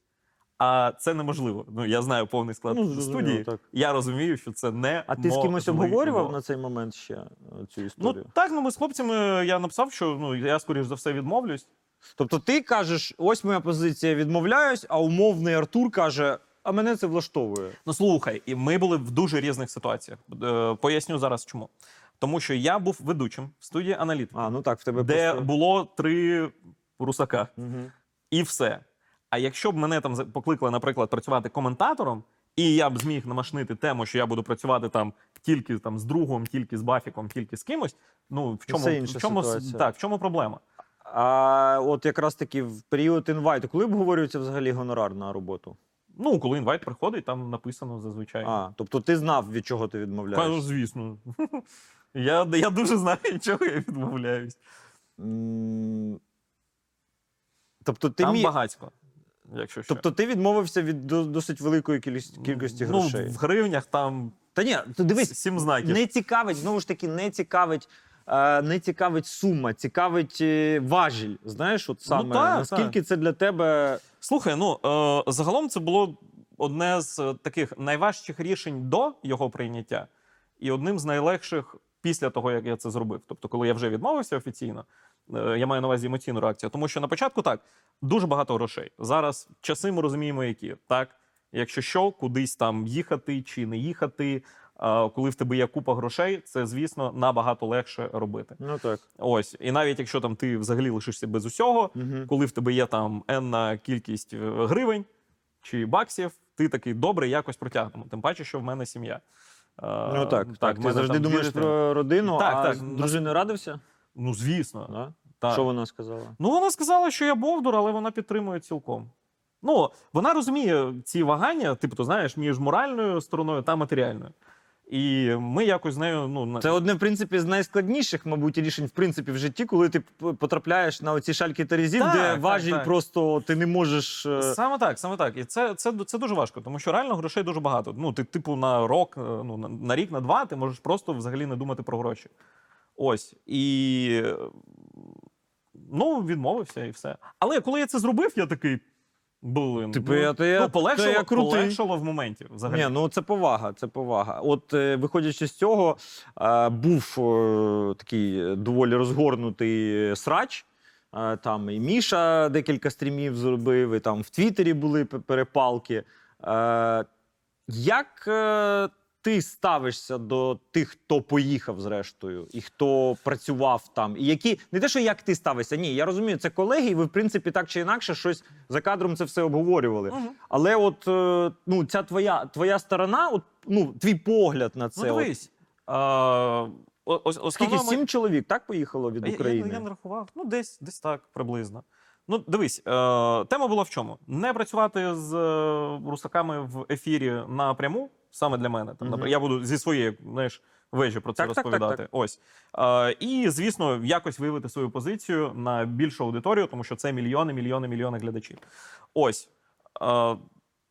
А це неможливо. Ну, я знаю повний склад Ну, студії. так. Я розумію, що це не А ти з кимось обговорював на цей момент ще е, цю історію? Ну так, ну ми з хлопцями я написав, що ну я скоріш за все відмовлюсь. Тобто ти кажеш, ось моя позиція, відмовляюсь, а умовний Артур каже, а мене це влаштовує. Ну слухай, і ми були в дуже різних ситуаціях. Е, Поясню зараз чому. Тому що я був ведучим в студії аналітики, А, ну так, в тебе де просто... було три русака, Мгм. і все. А якщо б мене там покликали, наприклад, працювати коментатором, і я б зміг намашнити тему, що я буду працювати там тільки там з другом, тільки з Бафіком, тільки з кимось. Ну в чому, в чому ситуація. так, в чому проблема? А от якраз таки в період інвайту, коли обговорюється взагалі гонорар на роботу? Ну, коли інвайт приходить, там написано зазвичай. А, тобто ти знав, від чого ти Кажу, відмовляєшся? звісно. [LAUGHS] Я, я дуже знаю, від чого я відмовляюсь. М, Тобто ти Там міг... багатько. Якщо що. Тобто ти відмовився від до- досить великої кількості, кількості ну, грошей. в гривнях там Та ні, ти дивись, сім знаків. не цікавить, знову ж таки, не цікавить. Е, Не цікавить сума, цікавить е, важіль. Знаєш, от саме так, наскільки це для тебе Слухай, ну е, загалом це було одне з таких найважчих рішень до його прийняття, і одним з найлегших після того, як я це зробив. Тобто, коли я вже відмовився офіційно, е, я маю на увазі емоційну реакцію. Тому що на початку так дуже багато грошей. Зараз часи ми розуміємо, які так. Якщо що, кудись там їхати чи не їхати, коли в тебе є купа грошей, це звісно набагато легше робити. ну так. Ось, і навіть якщо там ти взагалі лишишся без усього, Угу. коли в тебе є там енна кількість е, гривень чи баксів, ти такий добре якось протягнемо. Тим паче, що в мене сім'я. Ну так, так. Ти завжди там думаєш про родину, Так, а так. з дружиною радився? Ну, звісно. Да? Так. Що вона сказала? Ну, вона сказала, що я бовдур, але вона підтримує цілком. Ну, вона розуміє ці вагання, типу, то знаєш, між моральною стороною та матеріальною. І ми якось з нею, ну, Це одне, в принципі, з найскладніших, мабуть, рішень в принципі в житті, коли ти потрапляєш на оці шальки терезів, Так, де так, важіль так. просто ти не можеш. е, Саме так, саме так. І це, це, це дуже важко, тому що реально грошей дуже багато. Ну, ти, типу, на рок, е, ну, на, на рік, на два, ти можеш просто взагалі не думати про гроші. Ось. І ну, відмовився і все. Але коли я це зробив, я такий. Блин, Типу, ну, я- то я- ну, полегшало, то я крутий. полегшило в моменті. Взагалі. Ні, ну це повага, це повага. От е, виходячи з цього, е, був е, такий доволі розгорнутий срач. Е, там і Міша декілька стрімів зробив, і там в Твіттері були п- перепалки. Е, як е, ти ставишся до тих, хто поїхав зрештою, і хто працював там? І які не те, що як ти ставишся, ні, я розумію, це колеги, і ви, в принципі, так чи інакше, щось за кадром це все обговорювали. Мгм. Але от е, ну, ця твоя, твоя сторона, от, ну, твій погляд на це. Ну, от, дивись. А, о- ось, скільки основна сім чоловік так поїхало від України? Я, я не рахував. Ну, десь, десь так, приблизно. Ну, дивись, е, тема була в чому? Не працювати з е, русаками в ефірі напряму, саме для мене. Там, наприклад, Я буду зі своєї знаєш, вежі про це Так, так, так, розповідати. Ось. Е, і, звісно, якось виявити свою позицію на більшу аудиторію, тому що це мільйони, мільйони, мільйони глядачів. Ось. Е,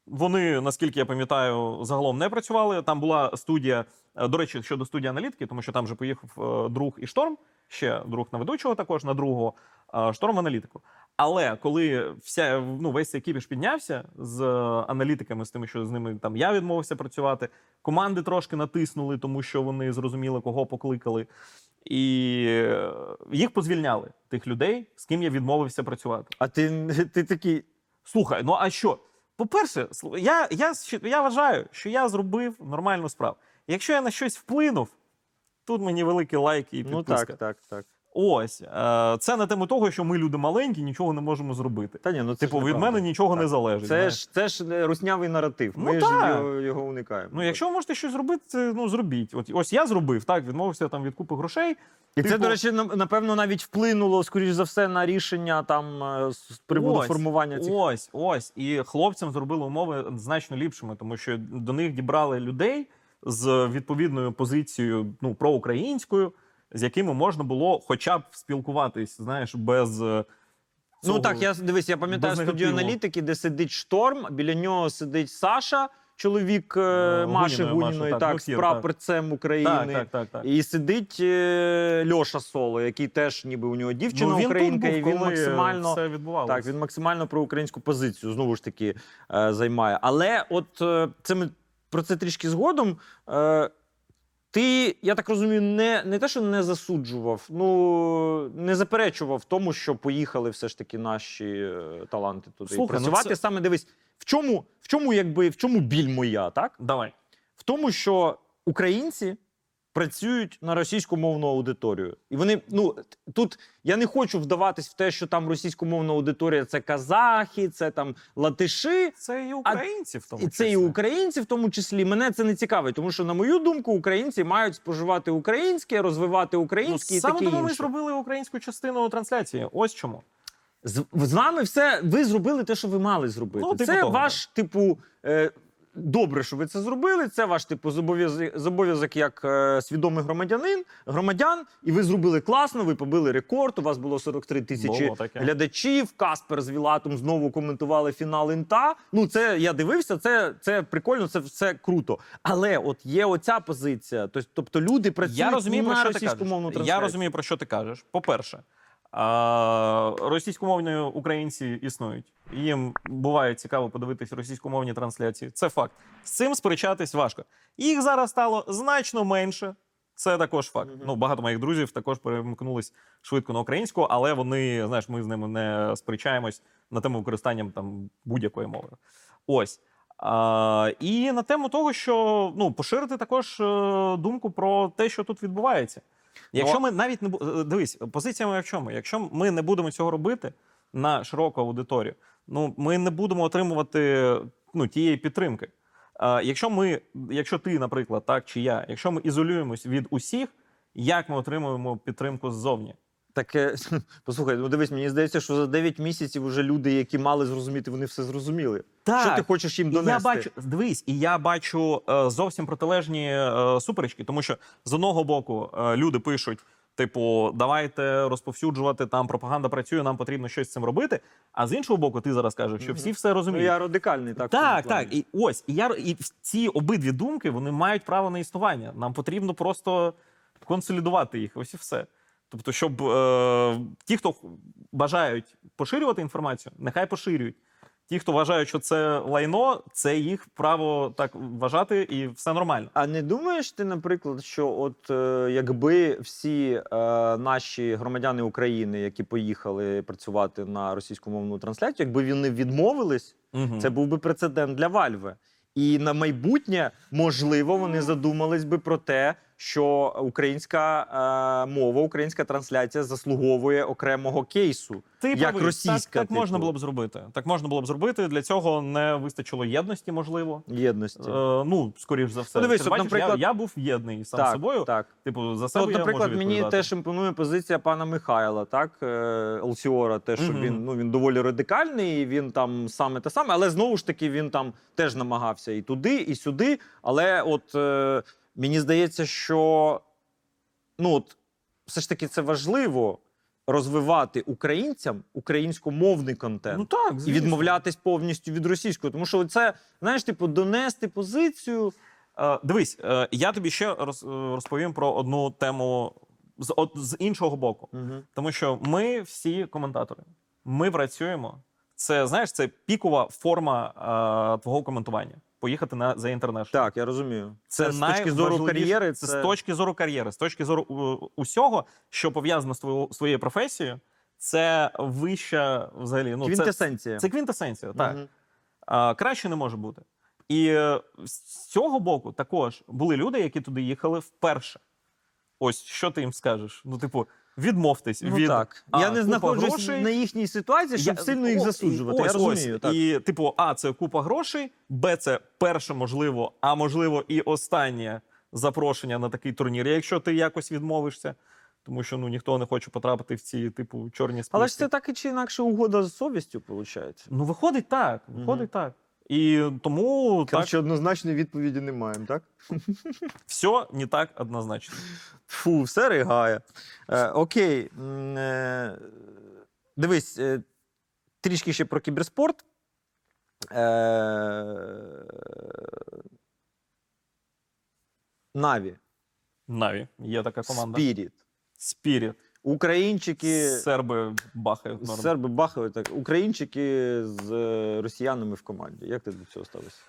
вони, наскільки я пам'ятаю, загалом не працювали. Там була студія, е, до речі, щодо студії аналітики, тому що там же поїхав е, друг і шторм, ще друг на ведучого, також на другого, шторм в аналітику. Але коли вся, ну, весь цей кіпіш піднявся з е, аналітиками, з тими, що з ними там я відмовився працювати, команди трошки натиснули, тому що вони зрозуміли, кого покликали. І е, їх позвільняли, тих людей, з ким я відмовився працювати. А ти, [LAUGHS] ти такий. Слухай, ну а що? По-перше, я, я, я вважаю, що я зробив нормальну справу. Якщо я на щось вплинув, тут мені великі лайки і Ну так, так, так. Ось. Е, це на тему того, що ми люди маленькі, нічого не можемо зробити. Та ні, ну це Типу, від неправда. мене нічого не залежить. Це знаєш. ж, це ж руснявий наратив. Ну Ми так. ж його, його уникаємо. Ну, якщо ви можете щось зробити, ну зробіть. От ось я зробив, так, відмовився там від купи грошей. І це, типу- до речі, напевно, навіть вплинуло, скоріш за все, на рішення там е, з приводу Ось, формування цих. Ось, ось. І хлопцям зробили умови значно ліпшими, тому що до них дібрали людей з відповідною позицією ну, проукраїнською, з якими можна було хоча б спілкуватись, знаєш, без. е, Ну так, я дивись, я пам'ятаю студію аналітики, де сидить шторм, біля нього сидить Саша, чоловік е, Е, Маші Гуніної, Маші, Гуніної, так, так, з прапорцем України. Так, так, так, так. І сидить е, Льоша Соло, який теж ніби у нього дівчина Ну, він українка, був, і він максимально все так, він максимально про українську позицію знову ж таки е, займає. Але от е, це ми про це трішки згодом. Е, Ти, я так розумію, не, не те, що не засуджував, ну не заперечував тому, що поїхали все ж таки наші е, таланти туди. Слухай, ну працювати це- саме дивись, в чому, в чому, якби, в чому біль моя, так? Давай. в тому, що українці працюють на російськомовну аудиторію. І вони, ну тут я не хочу вдаватись в те, що там російськомовна аудиторія це казахи, це там латиші. Це і українці в тому І це і українці, в тому числі. Мене це не цікавить, тому що, на мою думку, українці мають споживати українське, розвивати Ну, українське і саме таке тому ми зробили українську частину трансляції. Ось чому. З, з вами все. Ви зробили те, що ви мали зробити. Ну, типу це того, ваш, типу. Е, Добре, що ви це зробили. Це ваш типу зобов'язок, як е, свідомий громадянин, громадян, і ви зробили класно. Ви побили рекорд. У вас було 43 тисячі Було таке. глядачів. Каспер з Вілатом знову коментували фінал інта. Ну, це я дивився. Це, це прикольно, це все круто. Але от є оця позиція. Тось- Тобто люди працюють Я розумію, про на що ти російськомовну трансляцію. Я розумію, про що ти кажеш. По-перше, а, російськомовні українці існують. Їм буває цікаво подивитись російськомовні трансляції. Це факт. З цим сперечатись важко. Їх зараз стало значно менше. Це також факт. Ну, багато моїх друзів також перемкнулись швидко на українську, але вони, знаєш, ми з ними не сперечаємось на тему використання там будь-якої мови. Ось. А, і на тему того, що ну, поширити також е, думку про те, що тут відбувається. Якщо Ну, ми навіть не е, дивись, позиція моя в чому? Якщо ми не будемо цього робити на широку аудиторію, ну ми не будемо отримувати ну, тієї підтримки. А, якщо ми, якщо ти, наприклад, так чи я, якщо ми ізолюємось від усіх, як ми отримуємо підтримку ззовні? Таке, [LAUGHS] послухай, ну дивись, мені здається, що за 9 місяців вже люди, які мали зрозуміти, вони все зрозуміли. Що ти хочеш їм донести? Я бачу, дивись, і я бачу е, зовсім протилежні е, суперечки, тому що з одного боку е, люди пишуть. Типу, давайте розповсюджувати там пропаганда працює, нам потрібно щось з цим робити. А з іншого боку, ти зараз кажеш, що всі все Ну, розуміють. я радикальний, так. Так, так. І ось, і я і ці обидві думки вони мають право на існування. Нам потрібно просто консолідувати їх. Ось і все. Тобто, щоб е, ті, хто бажають поширювати інформацію, нехай поширюють. Ті, хто вважають, що це лайно, це їх право так вважати, і все нормально. А не думаєш ти, наприклад, що от е, якби всі е, наші громадяни України, які поїхали працювати на російськомовну трансляцію, якби вони відмовились, Мгм. це був би прецедент для Вальви. І на майбутнє, можливо, вони задумались би про те, що українська е, мова, українська трансляція заслуговує окремого кейсу. Ти як правий, російська, так, так можна типу. було б зробити. Так можна було б зробити. Для цього не вистачило єдності, можливо. Єдності. Е, ну, скоріш за все. Ну, дивись, Ти от, бачиш, наприклад- я, я був єдний сам так, собою. так. Типу, за себе от, я наприклад, можу мені теж імпонує позиція пана Михайла, так е, Елсіора, те, що Мгм. він ну він доволі радикальний, і він там саме те саме, але знову ж таки він там теж намагався і туди, і сюди. Але от е, мені здається, що ну от все ж таки це важливо розвивати українцям українськомовний контент. Ну так, І звісно. відмовлятись повністю від російського, тому що це знаєш, типу, донести позицію. Е, дивись, е, я тобі ще роз, е, розповім про одну тему з, от, з іншого боку. Угу. Тому що ми всі коментатори. Ми працюємо. Це знаєш, це пікова форма е, твого коментування. Поїхати на за інтернет. Так, я розумію. Це, з точки зору кар'єри. Це з точки зору кар'єри, з точки зору е, усього, що пов'язано з твоєю своєю професією. Це вища взагалі. Ну, це, Квінтесенція. це квінтесенція. Так. Мгм. А, краще не може бути. І е, з цього боку також були люди, які туди їхали вперше. Ось що ти їм скажеш? Ну, типу, відмовтесь Ну від так. А, я не знаходжусь грошей. на їхній ситуації, щоб Я- сильно їх засуджувати. і- я розумію. ось. так. І, типу, А, це купа грошей, Б, це перше, можливо, а можливо, і останнє запрошення на такий турнір, якщо ти якось відмовишся. Тому що ну ніхто не хоче потрапити в ці, типу, чорні списки. Але ж це так і чи інакше угода з совістю, виходить. Ну, виходить так. Виходить так. І тому так, однозначної відповіді не маємо, так? все не так однозначно. Фу, все ригає. Е, окей. Е, дивись, е, трішки ще про кіберспорт. Е, NaVi, NaVi, є така команда. Spirit. Spirit. Українчики. Серби бахають норм. Серби бахають так. Українчики з е, росіянами в команді. Як ти до цього ставишся?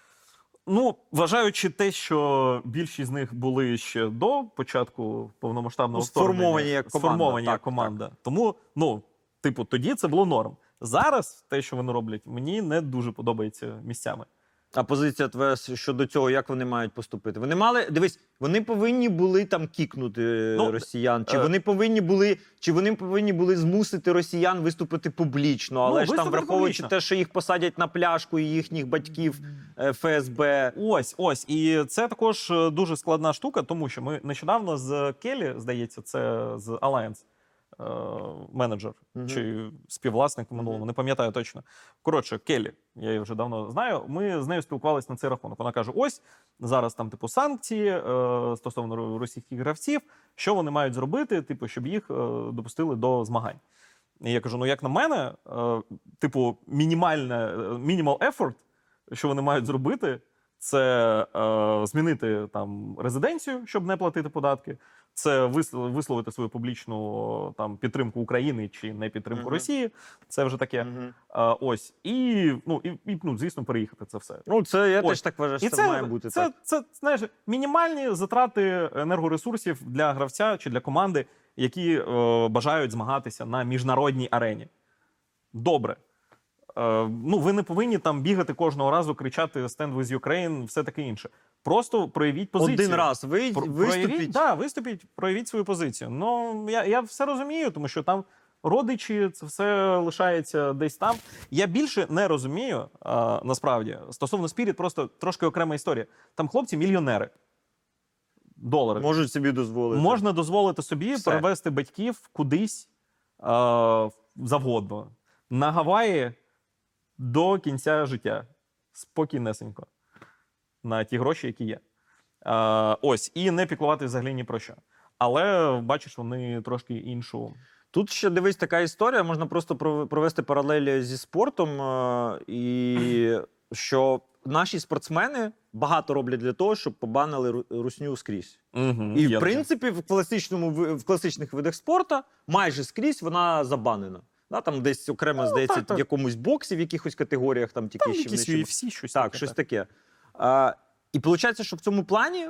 Ну, вважаючи те, що більшість з них були ще до початку повномасштабного Ну, сформовані як команда, сформовані так, як команда. Тому, ну, типу, тоді це було норм. Зараз те, що вони роблять, мені не дуже подобається місцями. А позиція твоя щодо цього, як вони мають поступити? Вони мали дивись, вони повинні були там кікнути е, Ну, росіян, чи е, вони повинні були, чи вони повинні були змусити росіян виступити публічно, але ж там, враховуючи публічно. те, що їх посадять на пляшку і їхніх батьків е, ФСБ. Ось, ось. І це також е, дуже складна штука, тому що ми нещодавно з Келі, здається, це з Alliance, менеджер Мгм. чи співвласник в минулому, не пам'ятаю точно. Коротше, Келі, я її вже давно знаю. Ми з нею спілкувалися на цей рахунок. Вона каже: ось зараз там, типу, санкції е, стосовно російських гравців, що вони мають зробити, типу, щоб їх е, допустили до змагань. І я кажу: ну, як на мене, е, типу, мінімальне, е, minimal effort, що вони мають зробити, це е, змінити там резиденцію, щоб не платити податки. Це вис- висловити свою публічну там підтримку України чи не підтримку Мгм. Росії. Це вже таке. Мгм. Е, ось і ну і, і ну, звісно, переїхати це все. Ну, це я Ось. теж так вважаю, що І це, це, має бути це, так. це, знаєш, мінімальні затрати енергоресурсів для гравця чи для команди, які е, бажають змагатися на міжнародній арені. Добре. Е, ну, ви не повинні там бігати кожного разу, кричати «Stand with Ukraine», все таке інше. Просто проявіть позицію. Один раз ви, Про- виступіть. Проявіть, да, виступіть, проявіть свою позицію. Ну, я, я все розумію, тому що там родичі, це все лишається десь там. Я більше не розумію, а, насправді, стосовно Spirit, просто трошки окрема історія. Там хлопці мільйонери. Долари. Можуть собі дозволити. Можна дозволити собі Все. перевезти батьків кудись а, завгодно. На Гаваї до кінця життя. Спокійнесенько. На ті гроші, які є. А, ось, і не піклувати взагалі ні про що. Але бачиш, вони трошки іншу. Тут ще дивись така історія. Можна просто пров- провести паралелі зі спортом, е, і [CLEARS THROAT] що наші спортсмени багато роблять для того, щоб побанили русню скрізь. Угу, І в принципі, в класичному в класичних видах спорту майже скрізь вона забанена. Да, там десь окремо здається так, так. в якомусь боксі, в якихось категоріях, там тільки там ще якісь UFC, щось Так, таке. щось таке. А, і виходить, що в цьому плані,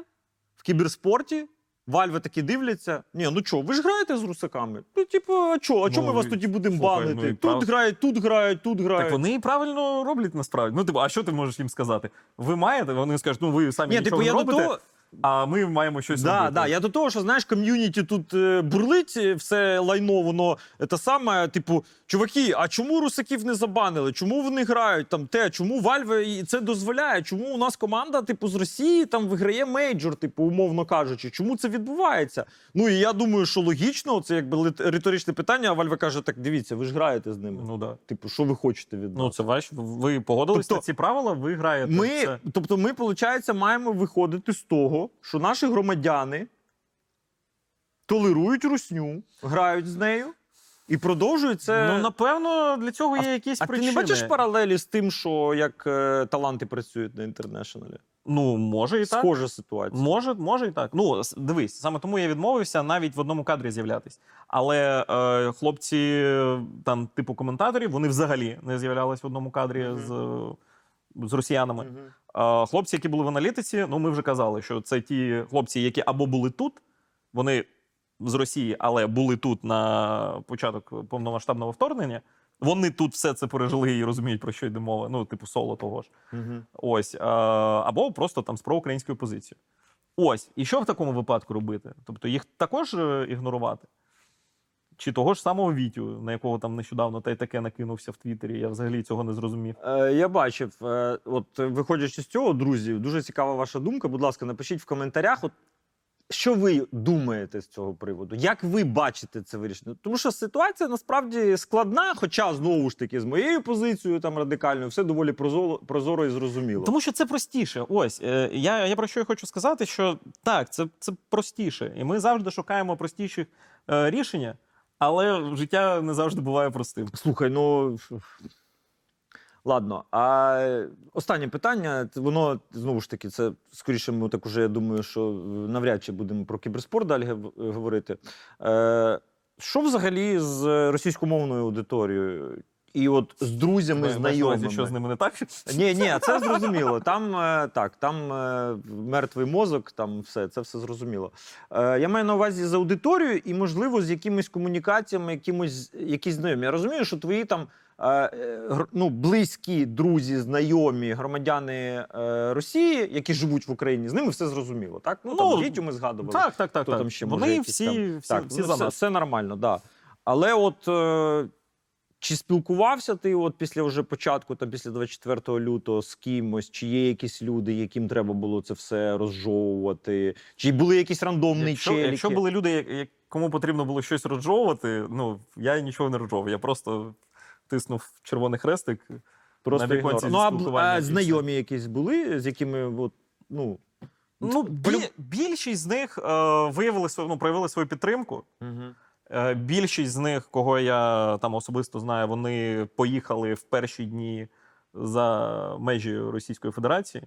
в кіберспорті, Вальви таки дивляться. Ні, ну чо, ви ж граєте з русаками? Ну, типу, а чо? А чому Ну, ми вас тоді будемо банити? ну, тут прав- грають, тут грають, тут грають. Так вони і правильно роблять насправді. Ну, типу, а що ти можеш їм сказати? Ви маєте? Вони скажуть, ну ви самі Ні, нічого типу, я не до того, а ми маємо щось Да, робити. да, я до того, що знаєш, ком'юніті тут е, бурлить е, все лайно, воно те саме, типу, чуваки, а чому русаків не забанили? Чому вони грають там те? Чому Вальве і це дозволяє? Чому у нас команда, типу, з Росії там виграє мейджор, типу, умовно кажучи, чому це відбувається? Ну і я думаю, що логічно, це якби лит- риторичне питання, а Вальве каже: так дивіться, ви ж граєте з ними. Ну, да. Типу, що ви хочете від ну це ваш. Ви погодились Тобто на ці правила, ви граєте. Ми, Це... тобто, ми, виходить, маємо виходити з того, що наші громадяни толерують русню, грають з нею і продовжують це. Ну, напевно, для цього є якісь а ти не бачиш паралелі з тим, що як е, таланти працюють на інтернешналі? Ну, може і так. Схожа ситуація. Може, може і так. Ну, дивись, саме тому я відмовився навіть в одному кадрі з'являтись. Але е, хлопці, там, типу коментаторів, вони взагалі не з'являлись в одному кадрі Мгм. з, е, з росіянами. А хлопці, які були в аналітиці, ну ми вже казали, що це ті хлопці, які або були тут, вони з Росії, але були тут на початок повномасштабного вторгнення. Вони тут все це пережили і розуміють, про що йде мова. Ну, типу, соло того ж. Мгм. Ось. Або просто там з проукраїнською позицією. Ось. І що в такому випадку робити? Тобто їх також е, ігнорувати? Чи того ж самого Вітю, на якого там нещодавно та й таке накинувся в Твіттері, я взагалі цього не зрозумів. Е, я бачив. Е, от виходячи з цього, друзі, дуже цікава ваша думка. Будь ласка, напишіть в коментарях. От, що ви думаєте з цього приводу? Як ви бачите це вирішення? Тому що ситуація насправді складна, хоча знову ж таки з моєю позицією там радикальною, все доволі прозоро, прозоро і зрозуміло. Тому що це простіше. Ось е, я, я про що я хочу сказати, що так, це, це простіше. І ми завжди шукаємо простіших е, рішення, але життя не завжди буває простим. Слухай, ну. Ладно, а останнє питання. Воно знову ж таки, це скоріше, ми так уже я думаю, що навряд чи будемо про кіберспорт далі говорити. Е, що взагалі з російськомовною аудиторією? І от з друзями, Маєш знайомими. що з ними не так? Ні, ні, це зрозуміло. Там е, так, там е, мертвий мозок, там все, це все зрозуміло. Е, Я маю на увазі з аудиторією і, можливо, з якимись комунікаціями, якимось якісь знайомі. Я розумію, що твої там ну, близькі друзі, знайомі, громадяни Росії, які живуть в Україні, з ними все зрозуміло. Так? Ну, Ну, там дітю ми згадували. Так, так, так. Хто так. там ще може Вони якісь всі, там- всі, так, всі ну, за все, нас. все нормально, да. Але от чи спілкувався ти от після вже початку, там після 24 лютого з кимось, чи є якісь люди, яким треба було це все розжовувати? Чи були якісь рандомні Якщо, челіки? якщо були люди, кому потрібно було щось розжовувати, ну я нічого не розжовував. Я просто тиснув червоний хрестик. Просто на віконці. Ну, а, а знайомі якісь були, з якими от, ну. Ну, Полю- бі, більшість з них е, виявили ну, проявили свою підтримку. Мгм. Е, більшість з них, кого я там особисто знаю, вони поїхали в перші дні за межі Російської Федерації,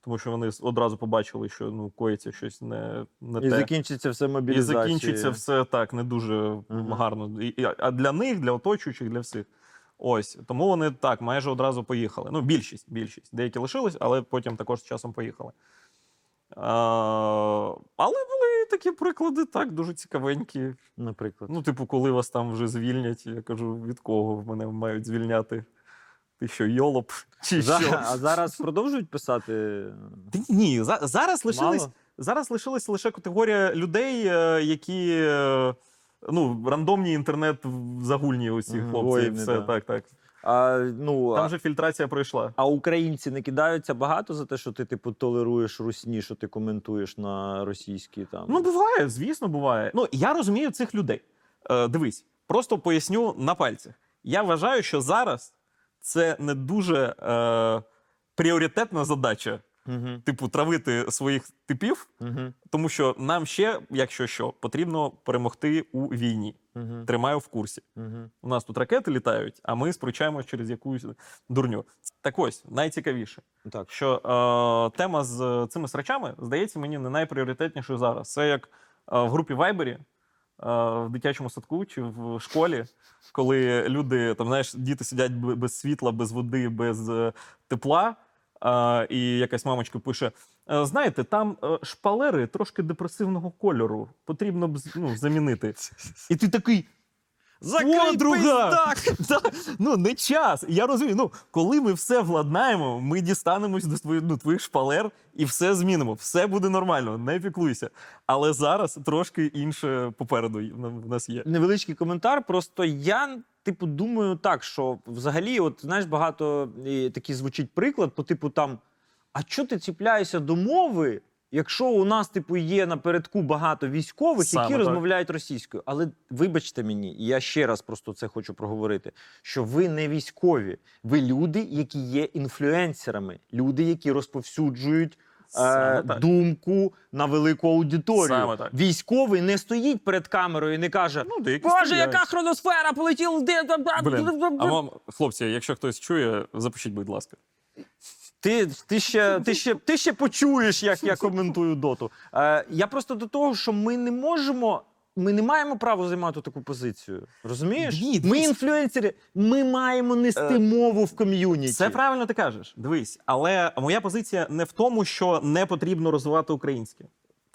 тому що вони одразу побачили, що ну, коїться щось не, не І те. закінчиться все І закінчиться все так не дуже Мгм. гарно. І, і- а для них, для оточуючих, для всіх. Ось тому вони так майже одразу поїхали. Ну, більшість, більшість. Деякі лишились, але потім також з часом поїхали. А, але були такі приклади, так, дуже цікавенькі. Наприклад. Ну, типу, коли вас там вже звільнять, я кажу, від кого мене мають звільняти? Ти що, йолоп? [LAUGHS] Чи За- що? А зараз продовжують писати? Та Ні, за, зараз лишились, Мало? зараз лишилась лише категорія людей, е, які е, ну, рандомні інтернет-загульні усі Мгм, хлопці. і воїни, все, да. так, так. А, ну, Там же фільтрація пройшла. а українці не кидаються багато за те, що ти, типу, толеруєш русні, що ти коментуєш на російській там. Ну, буває, звісно, буває. Ну, я розумію цих людей. Е, дивись, просто поясню на пальцях. Я вважаю, що зараз це не дуже е, пріоритетна задача, Угу, типу, травити своїх типів, угу, тому що нам ще, якщо що, потрібно перемогти у війні. Угу, Тримаю в курсі. угу. У нас тут ракети літають, а ми спрочаємось через якусь дурню. Так ось, найцікавіше, Так. що е, тема з цими срачами здається мені не найпріоритетнішою зараз. Це як е, в групі Вайбері, е, в дитячому садку чи в школі, коли люди, там, знаєш, діти сидять без світла, без води, без е, тепла. І якась мамочка пише: «Е, знаєте, там е, шпалери трошки депресивного кольору. Потрібно б ну, замінити. [LAUGHS] І ти такий. Подруга! Так, [LAUGHS] ну не час. Я розумію. Ну, коли ми все владнаємо, ми дістанемось до твоїх, ну, твоїх шпалер і все змінимо. Все буде нормально, не піклуйся. Але зараз трошки інше попереду в в нас є. Невеличкий коментар. Просто я, типу, думаю так, що взагалі, от знаєш, багато такий звучить приклад, по типу там: а чого ти чіпляєшся до мови? Якщо у нас, типу, є напередку багато військових, Саме які так. розмовляють російською. Але вибачте мені, і я ще раз просто це хочу проговорити: що ви не військові, ви люди, які є інфлюенсерами, люди, які розповсюджують е, думку на велику аудиторію. Саме так. Військовий не стоїть перед камерою і не каже: Ну, деякі Боже, стріляють. яка хроносфера полетіла! Де, Блін, а вам, хлопці, якщо хтось чує, запишіть, будь ласка. Ти, ти, ще, ти, ще, ти ще почуєш, як я коментую доту. Е, я просто до того, що ми не можемо. Ми не маємо права займати таку позицію. Розумієш? Ні, ми інфлюенсери, ми маємо нести Е, мову в ком'юніті. Це правильно ти кажеш. Дивись, але моя позиція не в тому, що не потрібно розвивати українське.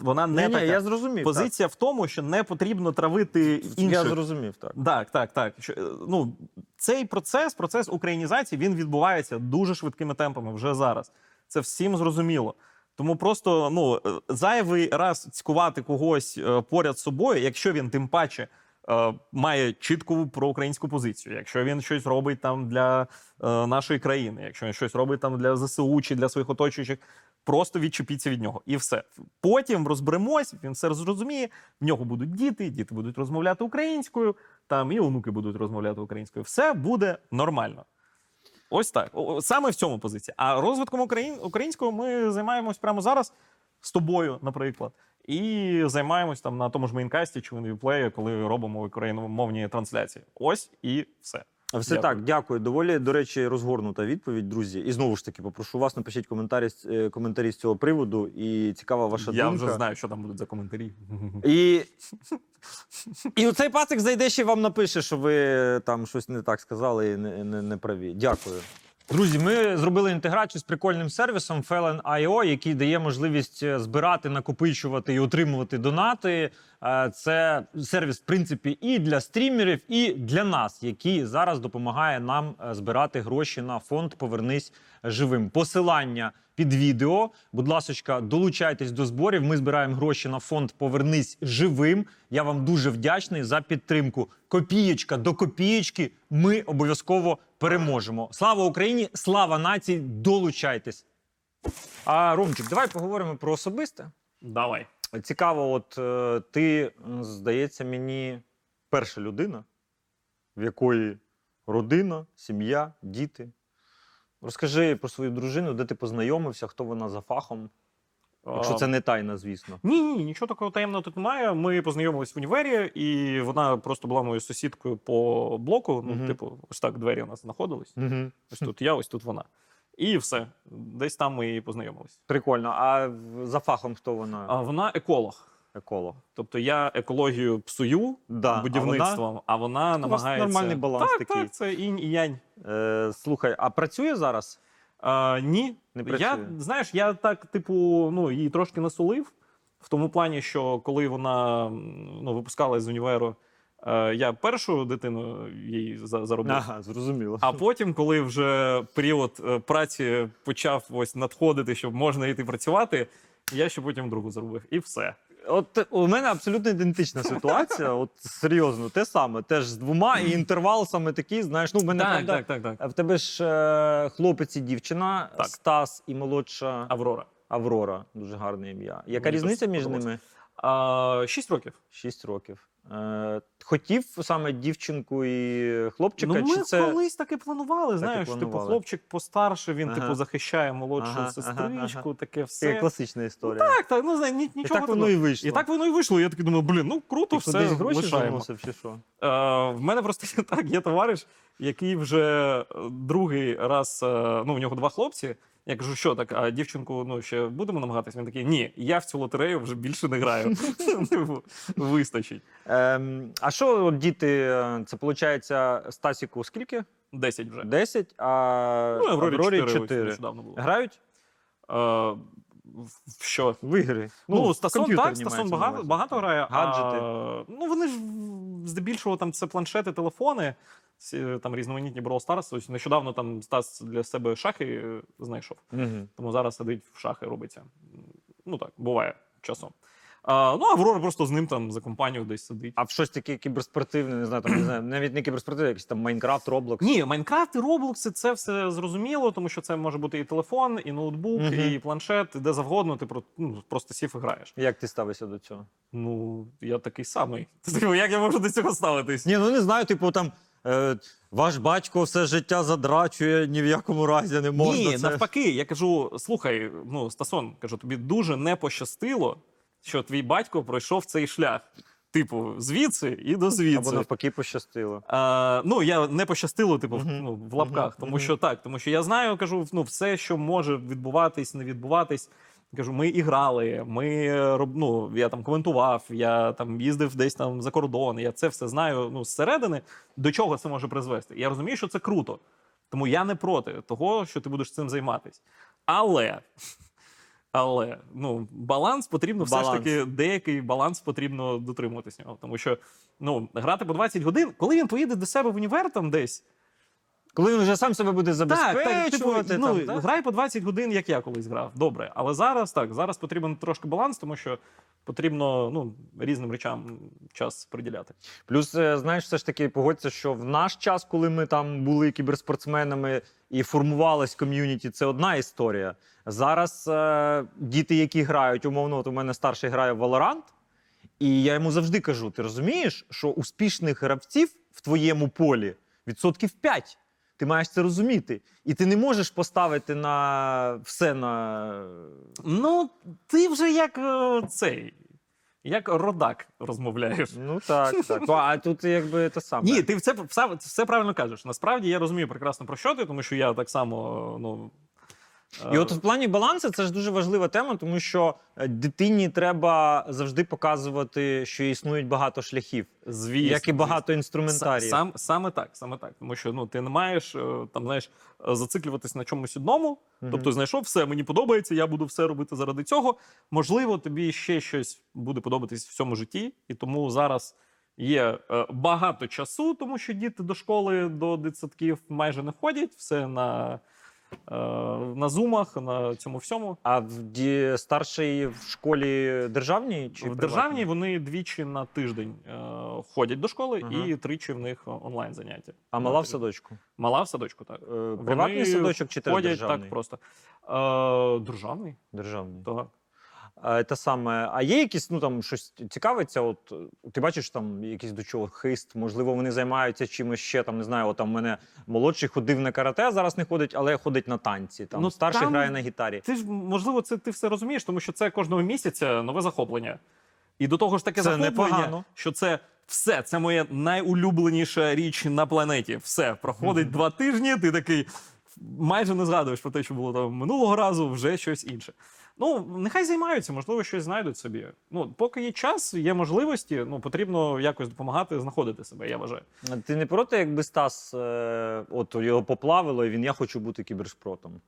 Вона не Ні, ні, така. я зрозумів. Позиція в тому, що не потрібно травити інших. Я зрозумів, так. Так, так, так. Що, е, ну, цей процес, процес українізації, він відбувається дуже швидкими темпами вже зараз. Це всім зрозуміло. Тому просто ну, е, зайвий раз цькувати когось е, поряд з собою, якщо він тим паче має чітку проукраїнську позицію, якщо він щось робить там для е, нашої країни, якщо він щось робить там для ЗСУ чи для своїх оточуючих, просто відчепіться від нього. І все. Потім розберемось, він все зрозуміє. В нього будуть діти, діти будуть розмовляти українською, там і онуки будуть розмовляти українською. Все буде нормально. Ось так. Саме в цьому позиція. А розвитком україн... українського ми займаємось прямо зараз з тобою, наприклад. І займаємось там на тому ж Maincast і чи в WePlay ї, коли робимо україномовні трансляції. Ось і все. Все Дякую. так, дякую. Доволі, до речі, розгорнута відповідь, друзі. І знову ж таки, попрошу вас, напишіть коментарі, з- е, коментарі з цього приводу. І цікава ваша Я думка. вже знаю, що там будуть за коментарі. І, [LAUGHS] і оцей пацик зайде ще вам напише, що ви там щось не так сказали і не, не, не праві. Дякую. Друзі, ми зробили інтеграцію з прикольним сервісом Felon.io, який дає можливість е, збирати, накопичувати і отримувати донати. Е, Це сервіс, в принципі, і для стрімерів, і для нас, який зараз допомагає нам е, збирати гроші на фонд Повернись живим. Посилання під відео. Будь ласка, долучайтесь до зборів. Ми збираємо гроші на фонд Повернись живим. Я вам дуже вдячний за підтримку. Копієчка до копієчки. Ми обов'язково переможемо. Слава Україні! Слава нації! Долучайтесь. А Ромчик, давай поговоримо про особисте. Давай. Цікаво, от е, ти, здається, мені перша людина, в якої родина, сім'я, діти. Розкажи про свою дружину, де ти познайомився, хто вона за фахом. Якщо це не тайна, звісно. Ні, ні, нічого такого таємного тут немає. Ми познайомились в універі, і вона просто була моєю сусідкою по блоку. Ну, типу, ось так двері у нас знаходились. Угу. Ось тут я, ось тут вона. І все. Десь там ми і познайомились. Прикольно. А за фахом хто вона? А вона еколог. Еколог. Тобто я екологію псую Да, а будівництвом, а вона, вас намагається. нормальний баланс так, такий. Так, це інь і янь. Е, слухай, а працює зараз? А, ні. Не я, знаєш, я так, типу, ну, її трошки насолив. В тому плані, що коли вона ну, випускалась з універу, е, я першу дитину їй заробив. Ага, зрозуміло. А потім, коли вже період е, праці почав ось надходити, щоб можна йти працювати, я ще потім другу заробив. І все. От у мене абсолютно ідентична ситуація. [LAUGHS] От серйозно, те саме. Теж з двома і інтервал саме такий. Знаєш, ну в мене Так, правда, так, так, так. В тебе ж е, хлопець і дівчина, Так. Стас і молодша Аврора. Аврора. Дуже гарне ім'я. Яка Мені різниця між сподобалось. ними? А, шість років. Шість років. Е, хотів саме дівчинку і хлопчика? ну, ми чи це колись таки планували. Знаєш, типу, планували. хлопчик постарше, він Ага. типу захищає молодшу Ага, сестричку, ага. таке Це класична історія. Так, так, ну знає, ні, і нічого так воно і вийшло. І так воно і вийшло. Я такий думаю, блін, ну круто, Ти все кудись гроші заносив чи що? Е, в мене просто [LAUGHS] так є товариш, який вже другий раз, е, ну, в нього два хлопці. Я кажу, що так, а дівчинку ну, ще будемо намагатися? Він такий, ні, я в цю лотерею вже більше не граю. [LAUGHS] [LAUGHS] Типу, Вистачить. Ем, а що діти? е, Це виходить Стасіку скільки? Десять вже. 10, а Ну, Аврорі чотири. 4, 4. нещодавно було. Грають Е, в- що? в ігри. Ну, Стасон так, Стасон багато, багато грає. Гаджети. А, ну, вони ж здебільшого там це планшети, телефони, ці, там різноманітні Brawl Stars. Ось нещодавно там Стас для себе шахи знайшов. Угу. Тому зараз сидить в шахи, робиться. Ну так, буває часом. А, ну, Аврора просто з ним там за компанію десь сидить. А в щось таке кіберспортивне, не знаю, там не знаю, навіть не кіберспортивне, якийсь там Майнкрафт, Роблокс. Ні, Майнкрафт і Роблокси це все зрозуміло, тому що це може бути і телефон, і ноутбук, Мгм. і планшет, де завгодно. Ти про- ну, просто сів і граєш. Як ти ставишся до цього? Ну, я такий самий. [LAUGHS] Типу, Як я можу до цього ставитись? Ні, ну не знаю, типу там. Е, ваш батько все життя задрачує, ні в якому разі не можна. Ні, це... навпаки, я кажу: слухай, ну, Стасон, кажу, тобі дуже не пощастило, що твій батько пройшов цей шлях. Типу, звідси і до Або звідси. навпаки пощастило. А, ну, я не пощастило, типу, в- Мгм. ну, в лапках, Мгм. тому що так, тому що я знаю, кажу, ну, все, що може відбуватись, не відбуватись. Кажу, ми і грали, ми ну, я там коментував, я там їздив десь там за кордон. Я це все знаю ну, зсередини, до чого це може призвести. Я розумію, що це круто. Тому я не проти того, що ти будеш цим займатись. Але, але ну, баланс потрібно все ж таки, деякий баланс потрібно дотримуватись нього. Тому що ну, грати по 20 годин, коли він поїде до себе в універ там десь, Коли він вже сам себе буде так, так, типу, забезпечувати. ну, там, так? грай по 20 годин, як я колись грав. Добре. Але зараз так, зараз потрібен трошки баланс, тому що потрібно ну, різним речам час приділяти. Плюс, е, знаєш, все ж таки погодься, що в наш час, коли ми там були кіберспортсменами і формувалась ком'юніті, це одна історія. Зараз е, діти, які грають, умовно, от у мене старший грає в Valorant, і я йому завжди кажу: ти розумієш, що успішних гравців в твоєму полі відсотків 5. Ти маєш це розуміти. І ти не можеш поставити на все на. Ну, ти вже як е, цей. Як родак розмовляєш. Ну так, так. А тут якби те саме. Ні, ти все, все, все правильно кажеш. Насправді я розумію прекрасно про що ти, тому що я так само, ну. І е, от в плані балансу це ж дуже важлива тема, тому що е, дитині треба завжди показувати, що існують багато шляхів, звісно, як і багато інструментаріїв. Са- Сам, саме так, саме так. Тому що ну, ти не маєш е, там, знаєш, е, зациклюватись на чомусь одному. Тобто знайшов все, мені подобається, я буду все робити заради цього. Можливо, тобі ще щось буде подобатись в цьому житті, і тому зараз є е, багато часу, тому що діти до школи, до дитсадків майже не ходять, все на, е, на зумах, на цьому всьому. А в ді... старший в школі державній чи в приватній? державній вони двічі на тиждень е, ходять до школи, Ага. і тричі в них онлайн заняття. а мала в садочку? Мала в садочку, так. Е, Приватний Вони садочок чи теж Ходять державний? так просто. Е, державний, Державний. так. А, те саме, а є якісь, ну там щось цікавиться? От ти бачиш там якийсь до чого хист? Можливо, вони займаються чимось ще. Там не знаю, от там мене молодший ходив на карате, зараз не ходить, але ходить на танці. Там Ну, старший там- грає на гітарі. Ти ж можливо, це ти все розумієш, тому що це кожного місяця нове захоплення. І до того ж таке Це захоплення, непогано. що це все, це моя найулюбленіша річ на планеті. Все проходить два тижні. Ти такий майже не згадуєш про те, що було там минулого разу, вже щось інше. Ну, нехай займаються, можливо, щось знайдуть собі. Ну, поки є час, є можливості, ну потрібно якось допомагати знаходити себе, я вважаю. Ти не проти, якби Стас е, от його поплавило, і він я хочу бути кібершпротом.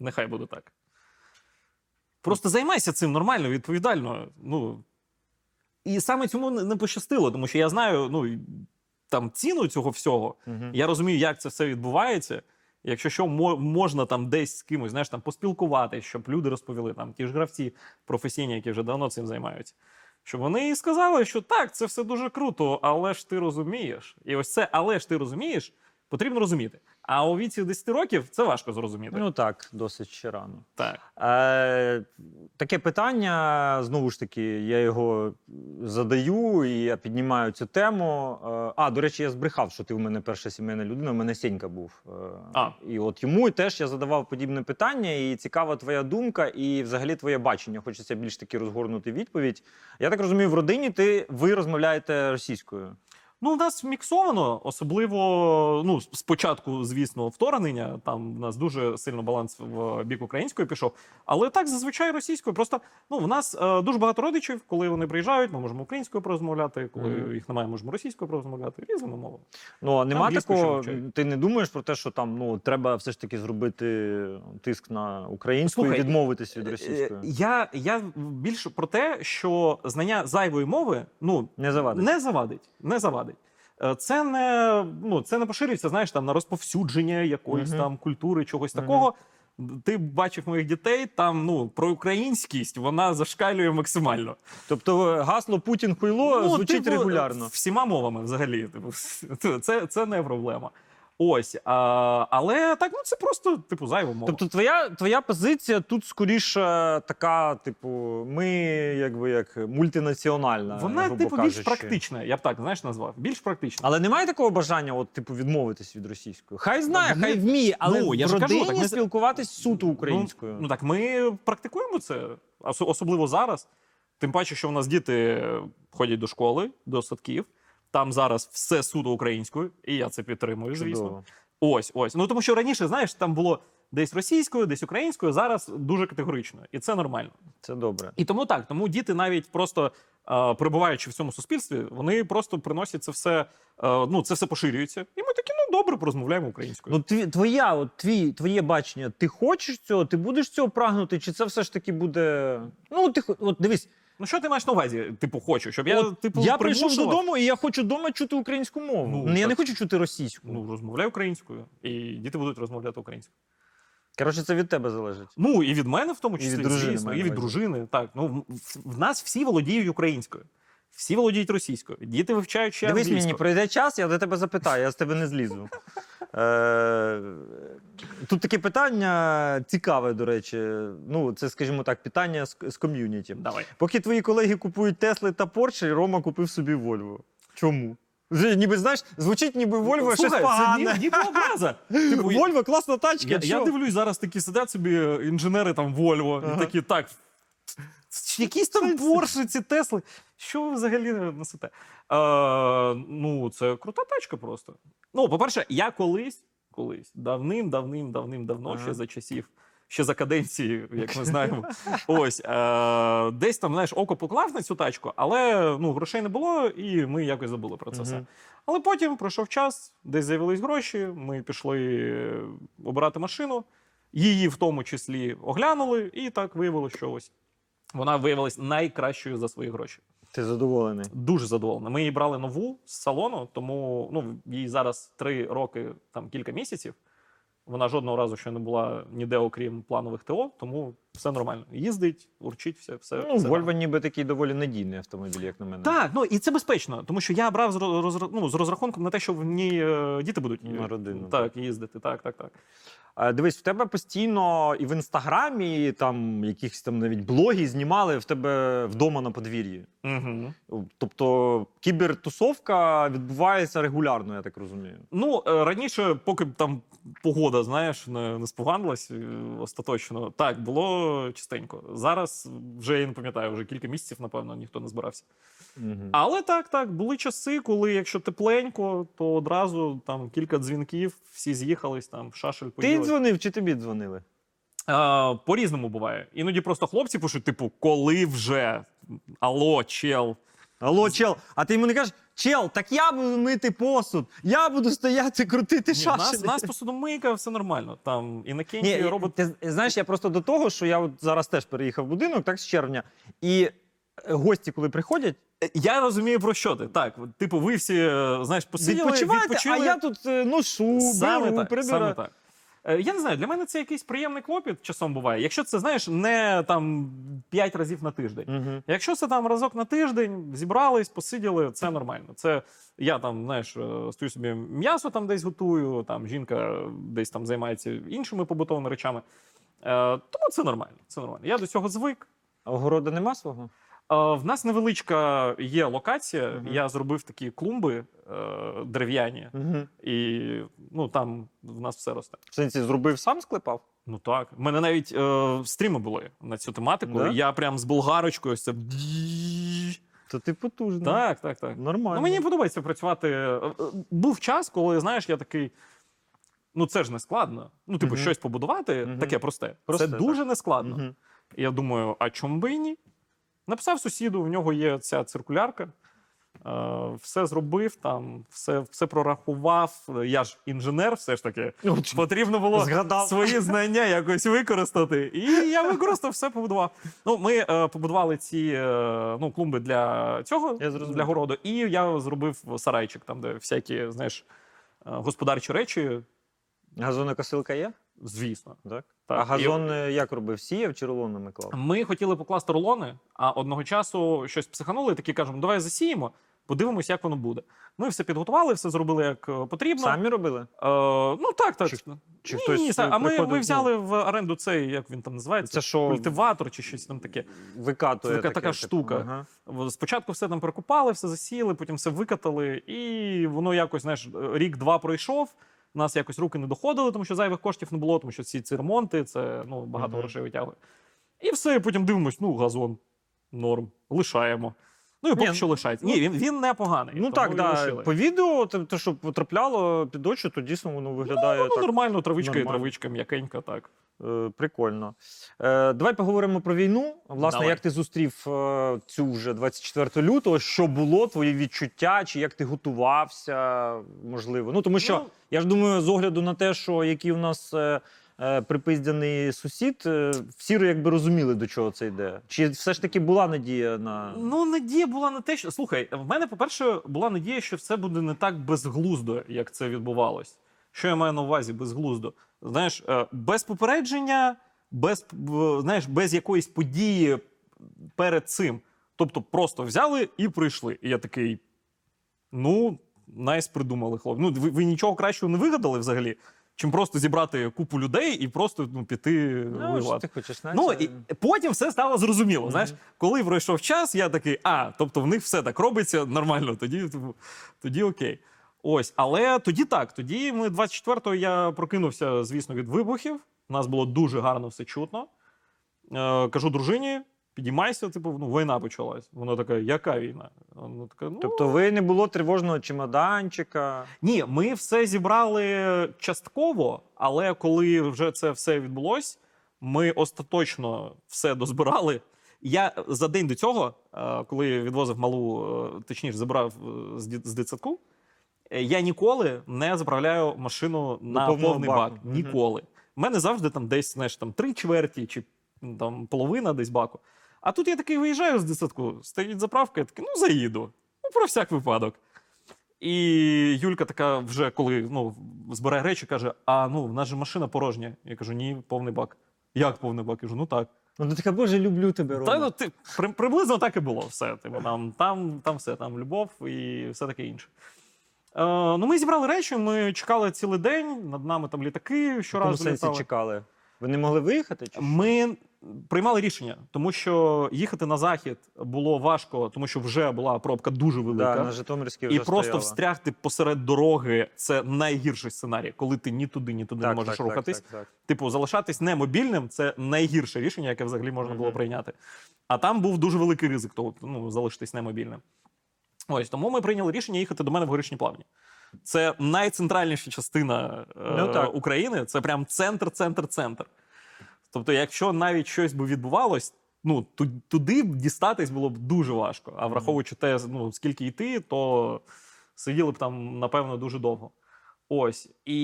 Нехай буде так. Просто займайся цим нормально, відповідально. Ну, і саме цьому не пощастило, тому що я знаю ну, там ціну цього всього. Угу. Я розумію, як це все відбувається. Якщо що, мо- можна там десь з кимось, знаєш, там поспілкуватися, щоб люди розповіли, там ті ж гравці професійні, які вже давно цим займаються. Щоб вони і сказали, що так, це все дуже круто, але ж ти розумієш. І ось це, але ж ти розумієш, потрібно розуміти. А у віці 10 років це важко зрозуміти. Ну так, досить ще рано. так. Е, таке питання, знову ж таки, я його задаю і я піднімаю цю тему. Е, а, до речі, я збрехав, що ти в мене перша сімейна людина, у мене Сенька був. Е, А. І от йому теж я задавав подібне питання, і цікава твоя думка, і взагалі твоє бачення. Хочеться більш таки розгорнути відповідь. Я так розумію, в родині ти ви розмовляєте російською. Ну, у нас міксовано, особливо ну, спочатку, звісно, вторгнення. Там у нас дуже сильно баланс в бік української пішов. Але так зазвичай російською. Просто ну, в нас е, дуже багато родичів, коли вони приїжджають, ми можемо українською порозмовляти, коли Мгм. їх немає, можемо російською порозмовляти, різними мовами. Ну а нема такого. Ти не думаєш про те, що там ну треба все ж таки зробити тиск на українську Слухай, і відмовитися від Е, російської. Я, я більше про те, що знання зайвої мови ну, Не завадить. Не завадить. Не завадить. Е, Це не, ну, це не поширюється, знаєш, там на розповсюдження якоїсь угу. там культури, чогось угу. такого. Ти бачив моїх дітей, там ну про українськість вона зашкалює максимально. Тобто е, гасло Путін хуйло звучить типу, регулярно. всіма мовами взагалі. Типу, [LAUGHS] це, це не проблема. Ось, а, але так, ну це просто типу зайва мова. Тобто, твоя, твоя позиція тут скоріше така, типу, ми якби як мультинаціональна. вона типу більш практична, я б так знаєш назвав. Більш практична. Але немає такого бажання, от, типу, відмовитись від російської. Хай знає, Ну, хай вміє, але ну, я в ж кажу, родині так ми- спілкуватись суто українською. Ну, ну так ми практикуємо це, особливо зараз. Тим паче, що в нас діти ходять до школи, до садків. Там зараз все суто українською, і я це підтримую, звісно. Чудово. Ось, ось. Ну тому що раніше, знаєш, там було десь російською, десь українською, зараз дуже категорично, і це нормально. Це добре. І тому так, тому діти навіть просто е, перебуваючи в цьому суспільстві, вони просто приносять це все. е, ну, це все поширюється. І ми такі, ну добре, порозмовляємо українською. Ну, тві, твоя, от, твій, твоє бачення, ти хочеш цього, ти будеш цього прагнути, чи це все ж таки буде. Ну, ти от дивись, Ну що ти маєш на увазі? Типу, хочу, щоб я от, типу я прийшов примушував? додому і я хочу вдома чути українську мову. Ну, Ну, я так. не хочу чути російську. Ну, розмовляй українською, і діти будуть розмовляти українською. Коротше, це від тебе залежить. Ну і від мене в тому І числі, від дружини, звісно, маю і на від увазі. дружини. Так, ну в, в нас всі володіють українською, всі володіють російською. Діти вивчають ще Дивись англійську. мені, пройде час, я до тебе запитаю, я з тебе не злізу. [LAUGHS] Е, Тут таке питання цікаве, до речі. Ну, це, скажімо так, питання з, з ком'юніті. Давай. Поки твої колеги купують Тесли та Порше, Рома купив собі Вольво. Чому? Вже Ніби знаєш, звучить, ніби Вольво щось Слухай, це погане. ні- ніби образа. [LAUGHS] Типу, я, Вольво класна тачка. я, я що? дивлюсь, зараз такі сидять собі інженери там Вольво, Ага. і такі так. Якісь там Порши, ці Тесли. Що ви взагалі несете? Е, ну, це крута тачка просто. Ну, по-перше, я колись, колись, давним, давним, давним, давно, Ага. ще за часів, ще за каденції, як ми знаємо. [LAUGHS] Ось е, десь там, знаєш, око поклав на цю тачку, але ну, грошей не було, і ми якось забули про це все. Але потім пройшов час, десь з'явились гроші. Ми пішли е, обирати машину. Її в тому числі оглянули, і так виявилося, що ось вона виявилась найкращою за свої гроші. Ти задоволений. Дуже задоволений. Ми її брали нову з салону, тому ну, їй зараз три роки, там кілька місяців. Вона жодного разу ще не була ніде, окрім планових ТО, тому все нормально. Їздить, урчить, все. все, Ну, все Volvo ніби такий доволі надійний автомобіль, як на мене. так, ну і це безпечно, тому що я брав з, роз, ну, з розрахунком на те, що в ній е, діти будуть На родину, Так, їздити. Так, так, так. А, Дивись, в тебе постійно і в інстаграмі, і там якихось там навіть блоги знімали в тебе вдома на подвір'ї. Угу. Тобто кібертусовка відбувається регулярно, я так розумію. Ну, е, раніше, поки там погода, знаєш, не, не споганилась е, остаточно. Так, було частенько. Зараз вже я не пам'ятаю, вже кілька місяців, напевно, ніхто не збирався. Угу. Але так, так, були часи, коли якщо тепленько, то одразу там кілька дзвінків, всі з'їхались, там шашель Ти дзвонив чи тобі дзвонили? А, по-різному буває. Іноді просто хлопці пишуть, типу, коли вже? Алло, чел. Алло, чел, а ти йому не кажеш, чел, так я буду мити посуд, я буду стояти, крутити Ні, нас, нас посудомийка, все нормально. Там і на кінці робот. ти знаєш, я просто до того, що я от зараз теж переїхав в будинок, так з червня, і е, гості, коли приходять, Я розумію, про що ти. Так, от, типу, ви всі, е, знаєш, посиділи, відпочиваєте, відпочили. а я тут е, ношу, саме беру, так, прибираю. саме так. Е, Я не знаю, для мене це якийсь приємний клопіт часом буває. Якщо це, знаєш, не там 5 разів на тиждень. Угу. Якщо це там разок на тиждень, зібрались, посиділи, це нормально. Це я там, знаєш, е, стою собі м'ясо там десь готую, там жінка десь там займається іншими побутовими речами. Е, тому це нормально. Це нормально. Я до цього звик. А огорода нема свого? В нас невеличка є локація. Мгм. Я зробив такі клумби е, дерев'яні, Угу. і ну там в нас все росте. В сенсі, зробив сам склепав? Ну так. У мене навіть е, стріми були на цю тематику. Да? Я прям з болгарочкою ось це. То ти потужний. Так, так, так. Нормально. Ну, мені подобається працювати. Е, е, Був час, коли знаєш, я такий. Ну, це ж не складно. Ну, типу, Мгм. щось побудувати, Мгм. таке просте. Просте, це так. дуже нескладно. Мгм. І я думаю, а чому би і ні? Написав сусіду, в нього є ця циркулярка. Е, все зробив, там, все, все прорахував. Я ж інженер, все ж таки. Потрібно було Згадав. свої знання якось використати. І я використав все, побудував. Ну, ми е, побудували ці е, ну, клумби для цього, Я для городу, і я зробив сарайчик, там, де всякі, знаєш, е, господарчі речі, Газонокосилка є? звісно. Так. Так, А газон е, як робив? Сіяв чи рулонами клав? Ми хотіли покласти рулони, а одного часу щось психанули, такі кажемо, давай засіємо, подивимось, як воно буде. Ми все підготували, все зробили як е, потрібно. Самі робили? Е, ну так, так. Чи- чи ні, хтось, ні, а ми, ми ну- взяли в оренду цей, як він там називається? Це що? Культиватор чи щось там таке. Викатує Така- таке, така типу, штука. Ага. Спочатку все там прикопали, все засіяли, потім все викатали, і воно якось, знаєш, рік-два пройшов. У нас якось руки не доходили, тому що зайвих коштів не було, тому що всі ці ремонти, це ну, багато Мгм. грошей витягує. І все, потім дивимось, ну, газон, норм, лишаємо. Ну і поки Ні, що лишається. ну- Ні, він, він непоганий. Ну так, да. По відео, те, що потрапляло під очі, то дійсно воно виглядає Ну, так. нормально, травичка і травичка, м'якенька, так. Е, Прикольно. Е, давай поговоримо про війну. Власне, Давай. як ти зустрів е, цю вже 24 лютого? Що було, твої відчуття, чи як ти готувався, можливо? Ну тому що Ну, я ж думаю, з огляду на те, що який у нас е, е, припиздяний сусід, е, всі якби розуміли, до чого це йде. Чи все ж таки була надія на Ну, надія була на те, що слухай, в мене, по-перше, була надія, що все буде не так безглуздо, як це відбувалось. Що я маю на увазі безглуздо? Знаєш, е, без попередження, без, знаєш, без якоїсь події перед цим. Тобто просто взяли і прийшли. І я такий. Ну, найс придумали, хлопці. Ну, ви, ви нічого кращого не вигадали взагалі, чим просто зібрати купу людей і просто ну, піти ну, воювати. ти хочеш Ну і потім все стало зрозуміло. Мгм. Знаєш, коли пройшов час, я такий, а, тобто в них все так робиться нормально, тоді, тоді окей. Ось, але тоді так. Тоді ми 24-го я прокинувся, звісно, від вибухів. У нас було дуже гарно все чутно. Е, кажу дружині: підіймайся, типу, ну, війна почалась. Вона така, яка війна? Вона така, ну, Тобто ви не було тривожного чемоданчика. ні, ми все зібрали частково, але коли вже це все відбулось, ми остаточно все дозбирали. Я за день до цього, е, коли відвозив малу, е, точніше, забрав е, з дитсадку, я ніколи не заправляю машину на повного повний баку. бак. Ніколи. У мене завжди там десь знаєш, там три чверті чи там половина десь баку. А тут я такий виїжджаю з дитсадку, стоїть заправка, я такий, ну заїду. Ну, про всяк випадок. І Юлька така вже коли ну, збирає речі, каже: А ну, в нас же машина порожня. Я кажу, ні, повний бак. Як повний бак? Я кажу, ну так. Ну, ти така, боже, люблю тебе, Рома. Та ну ти при, приблизно так і було все. Типу, там, там, там все, там любов і все таке інше. Е, ну, ми зібрали речі, ми чекали цілий день, над нами там літаки щоразу сенсі літали. чекали? Ви не могли виїхати? Чи? Ми приймали рішення, тому що їхати на захід було важко, тому що вже була пробка дуже велика. Да, на Житомирській вже І просто стояла. встрягти посеред дороги це найгірший сценарій, коли ти ні туди, ні туди так, не можеш так, рухатись. Так, так, так. Типу, залишатись немобільним це найгірше рішення, яке взагалі можна було прийняти. А там був дуже великий ризик, то ну, залишитись немобільним. Ось тому ми прийняли рішення їхати до мене в горішні плавні. Це найцентральніша частина е, Ну, так. України. Це прям центр, центр, центр. Тобто, якщо навіть щось би відбувалось, ну туди дістатись було б дуже важко. А враховуючи те, ну скільки йти, то сиділи б там, напевно, дуже довго. Ось. І,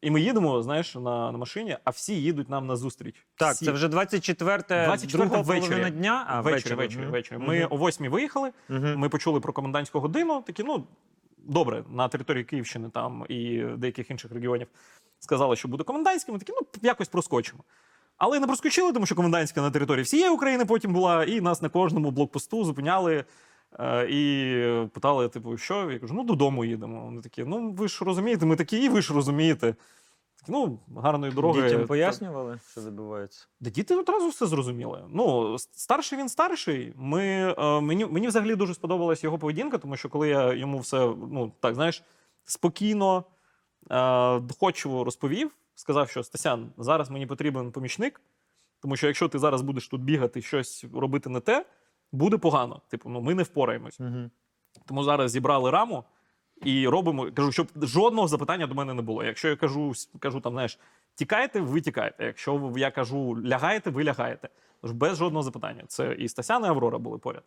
і ми їдемо, знаєш, на, на машині, а всі їдуть нам на зустріч. Так, всі. це вже 24 24 друга половина дня. А, ввечері, ввечері, ввечері. Ми о 8 виїхали. Мгм. Ми почули про комендантську годину. Такі, ну добре, на території Київщини там і деяких інших регіонів сказали, що буде комендантська. Ми такі, ну якось проскочимо. Але не проскочили, тому що комендантська на території всієї України потім була, і нас на кожному блокпосту зупиняли і питали, типу, що? Я кажу, ну додому їдемо. Вони такі, ну ви ж розумієте, ми такі, і ви ж розумієте. Такі, ну, гарної дороги. Дітям пояснювали, що відбувається? Да діти одразу все зрозуміли. Ну, старший він старший. Ми, е, мені, мені взагалі дуже сподобалась його поведінка, тому що коли я йому все, ну так знаєш, спокійно, е, доходчиво розповів, сказав, що Стасян, зараз мені потрібен помічник, тому що якщо ти зараз будеш тут бігати, щось робити не те, буде погано. Типу, ну ми не впораємось. Угу. Тому зараз зібрали раму і робимо. Кажу, щоб жодного запитання до мене не було. Якщо я кажу, кажу там, знаєш, тікайте, ви тікаєте. Якщо я кажу лягаєте, ви лягаєте. Тож без жодного запитання. Це і Стасяна, і Аврора були поряд.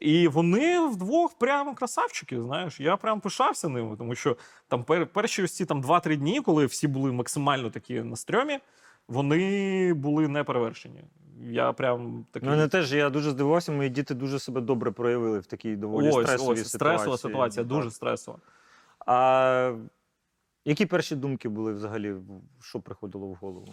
І вони вдвох прямо красавчики. Знаєш, я прям пишався ними, тому що там пер, перші ось ці там 2-3 дні, коли всі були максимально такі на стрьомі, вони були неперевершені. Я прям такий. Ну, мене теж я дуже здивувався, мої діти дуже себе добре проявили в такій доволі ось, стресовій ось, стресова ситуація, Так. дуже стресова. А які перші думки були взагалі, що приходило в голову?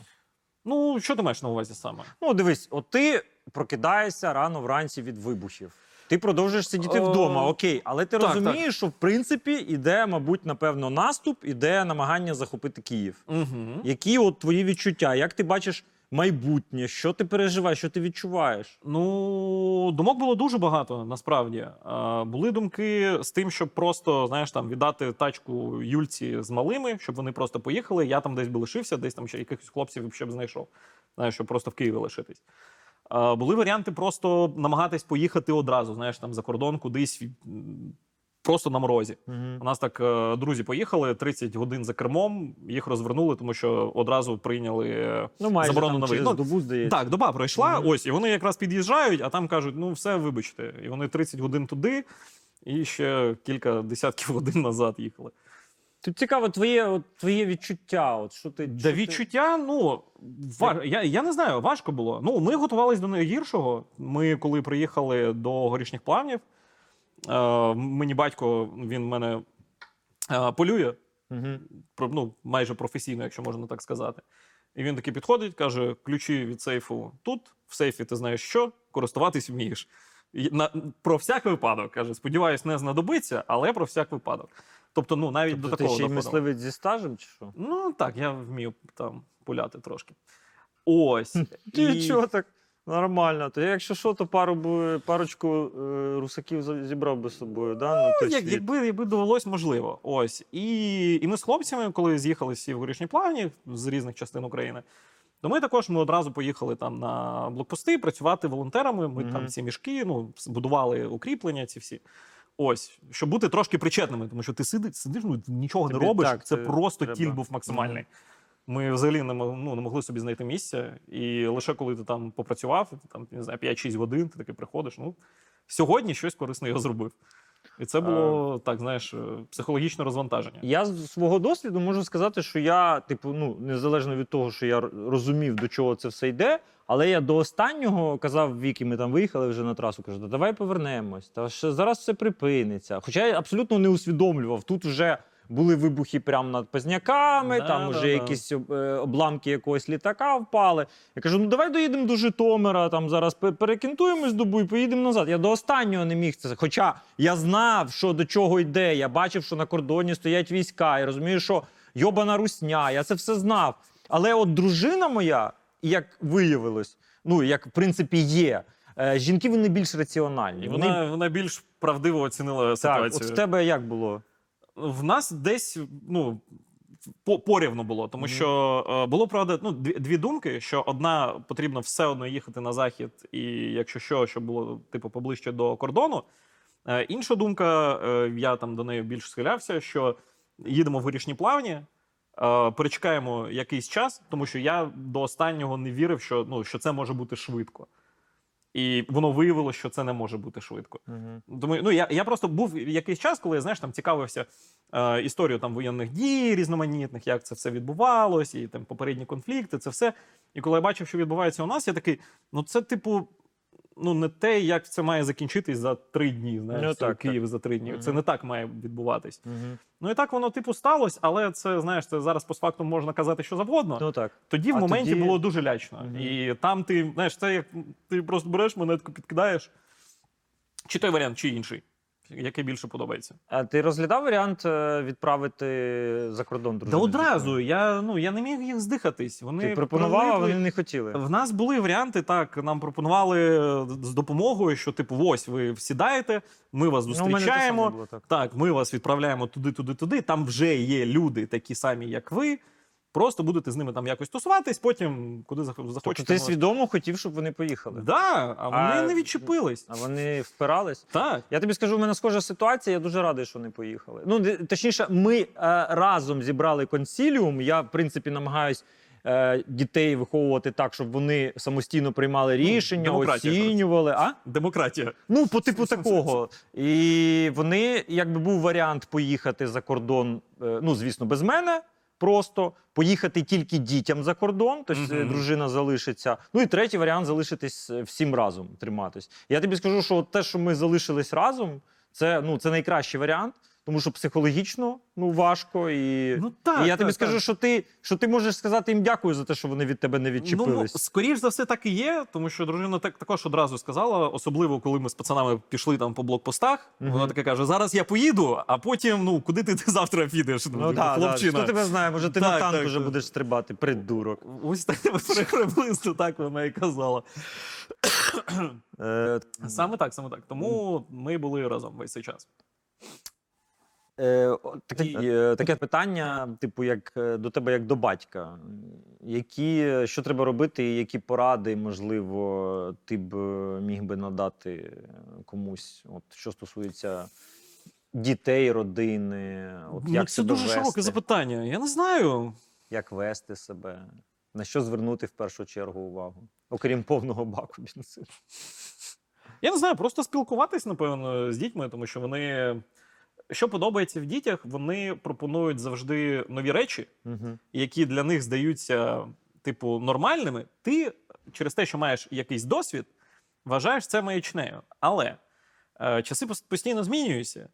Ну, що ти маєш на увазі саме? Ну, дивись, от ти прокидаєшся рано вранці від вибухів. Ти продовжуєш сидіти Е, вдома, окей, але ти так, розумієш, що в принципі іде, мабуть, напевно, наступ, іде намагання захопити Київ. Угу. Які от твої відчуття? Як ти бачиш майбутнє? Що ти переживаєш, що ти відчуваєш? Ну, думок було дуже багато насправді. Е, були думки з тим, щоб просто знаєш там віддати тачку Юльці з малими, щоб вони просто поїхали. Я там десь би лишився, десь там ще якихось хлопців ще б знайшов. Знаєш, щоб просто в Києві лишитись. Е, були варіанти просто намагатись поїхати одразу, знаєш, там за кордон кудись просто на морозі. У нас так е, друзі поїхали 30 годин за кермом, їх розвернули, тому що одразу прийняли. е, Ну, майже заборону там на виїзд. Ну, добу, здається. Так, доба пройшла, Мгм. ось, і вони якраз під'їжджають, а там кажуть: ну все, вибачте. І вони 30 годин туди, і ще кілька десятків годин назад їхали. Тут цікаво, твоє, от, твоє відчуття. От, що ти, Да що ти- відчуття, ну ва... я, я не знаю, важко було. Ну, ми готувалися до найгіршого. Ми, коли приїхали до горішніх плавнів, мені батько він мене е, полює. Про- ну, майже професійно, якщо можна так сказати. І він таки підходить, каже: ключі від сейфу тут, в сейфі ти знаєш що, користуватись вмієш. На, про всяк випадок, каже, сподіваюсь, не знадобиться, але про всяк випадок. Тобто, ну, навіть Тобто до ти такого ще й мисливець зі стажем, чи що? Ну, так, я вмію там пуляти трошки. Ось. [LAUGHS] Ти І- чого так? Нормально. То я, якщо що, то пару б, парочку е, русаків за- зібрав би з собою, да? Ну, той Як, світ. якби, якби довелось, можливо. Ось. І, і ми з хлопцями, коли з'їхали всі в горішні плавні з різних частин України, То ми також ми одразу поїхали там на блокпости працювати волонтерами. Ми Мгм. там ці мішки, ну, будували укріплення, ці всі. Ось, щоб бути трошки причетними, тому що ти сидиш, сидиш ну, нічого Тобі не робиш. так, це це просто треба. тіль був максимальний. Ми взагалі не, ну, не могли собі знайти місця. І лише коли ти там попрацював, ти там не знаю, 5-6 годин, ти таки приходиш. Ну, сьогодні щось корисне я зробив. І це було так, знаєш, е, психологічне розвантаження. Я з свого досвіду можу сказати, що я, типу, ну незалежно від того, що я розумів, до чого це все йде. Але я до останнього казав Вікі, ми там виїхали вже на трасу. Кажу, «Да давай повернемось. Та ще зараз все припиниться. Хоча я абсолютно не усвідомлював. Тут вже були вибухи прямо над Позняками, Да, там да, вже да. якісь е, обламки якогось літака впали. Я кажу: ну давай доїдемо до Житомира, там зараз перекінтуємось добу і поїдемо назад. Я до останнього не міг це. Хоча я знав, що до чого йде. Я бачив, що на кордоні стоять війська. Я розумію, що йобана русня. Я це все знав. Але от дружина моя, як виявилось, ну як в принципі є. е, Жінки вони більш раціональні. І Вони вона, вона більш правдиво оцінила так, ситуацію. от в тебе як було? В нас десь ну, по- порівну було, тому Мгм. що е, було правда ну, дві, дві думки: що одна потрібно все одно їхати на захід, і якщо що, щоб було типу поближче до кордону. Е, інша думка, е, я там до неї більш схилявся, що їдемо в горішні плавні. Перечекаємо якийсь час, тому що я до останнього не вірив, що, ну, що це може бути швидко. І воно виявило, що це не може бути швидко. Тому ну я, я просто був якийсь час, коли я знаєш, там цікавився е, історією там воєнних дій різноманітних, як це все відбувалось, і там попередні конфлікти, це все. І коли я бачив, що відбувається у нас, я такий: ну це, типу, ну не те, як це має закінчитись за три дні. Знаєш, Ну, так, Київ за три дні. Мгм. Це не так має відбуватись. Угу. Ну і так воно, типу, сталося, але це знаєш, це зараз постфактум можна казати, що завгодно. Ну так. Тоді в А моменті тоді- було дуже лячно. Мгм. І там ти, знаєш, це як ти просто береш монетку, підкидаєш. Чи той варіант, чи інший, який більше подобається. А ти розглядав варіант е, відправити за кордон Та дружину? одразу я, ну, я не міг їх здихатись. Вони Ти пропонував, а вони не хотіли. В нас були варіанти, так, нам пропонували з допомогою, що, типу, ось ви сідаєте, ми вас Ну, зустрічаємо. саме було, так. Так, ми вас відправляємо туди, туди, туди. Там вже є люди, такі самі, як ви. Просто будете з ними там якось тусуватись, потім куди зах- Тобто ти свідомо хотів, щоб вони поїхали. Да, а вони А- не відчепились. А вони впирались. Так. Я тобі скажу, в мене схожа ситуація. Я дуже радий, що вони поїхали. Ну, точніше, ми е, разом зібрали консіліум. Я, в принципі, намагаюсь е, дітей виховувати так, щоб вони самостійно приймали рішення, демократія, оцінювали. А? Демократія. Ну, по типу такого. І вони, якби був варіант поїхати за кордон, е, ну, звісно, без мене. Просто поїхати тільки дітям за кордон, тобто Мгм. дружина залишиться. Ну і третій варіант залишитись е, всім разом триматись. Я тобі скажу, що те, що ми залишились разом, це, ну, це найкращий варіант, тому що психологічно ну, важко. І, Ну так. і я тобі так, скажу, що ти, що ти можеш сказати їм дякую за те, що вони від тебе не Ну, відчепились. скоріш за все, так і є, тому що дружина так також одразу сказала, особливо коли ми з пацанами пішли там по блокпостах. Мгм. Вона таке каже: зараз я поїду, а потім, ну куди ти, ти завтра підеш? Ну, типу, да, да. хлопчина. Хто тебе знає, може ти на танк так, вже так. будеш стрибати, придурок. Ось так [LAUGHS] приблизно так вона і казала. Е, Саме так, саме так. Тому ми були разом весь цей час. Е, такі, е, таке питання, типу, як е, до тебе, як до батька. Які, що треба робити, і які поради, можливо, ти б е, міг би надати е, комусь, от, що стосується дітей, родини, от, як це дуже вести, широке запитання. Я не знаю. як вести себе, на що звернути в першу чергу увагу, окрім повного баку бензину. Я не знаю, просто спілкуватись, напевно, з дітьми, тому що вони. Що подобається в дітях, вони пропонують завжди нові речі, Угу. які для них здаються, типу, нормальними. Ти через те, що маєш якийсь досвід, вважаєш це маячнею. Але е, часи пос- постійно змінюються.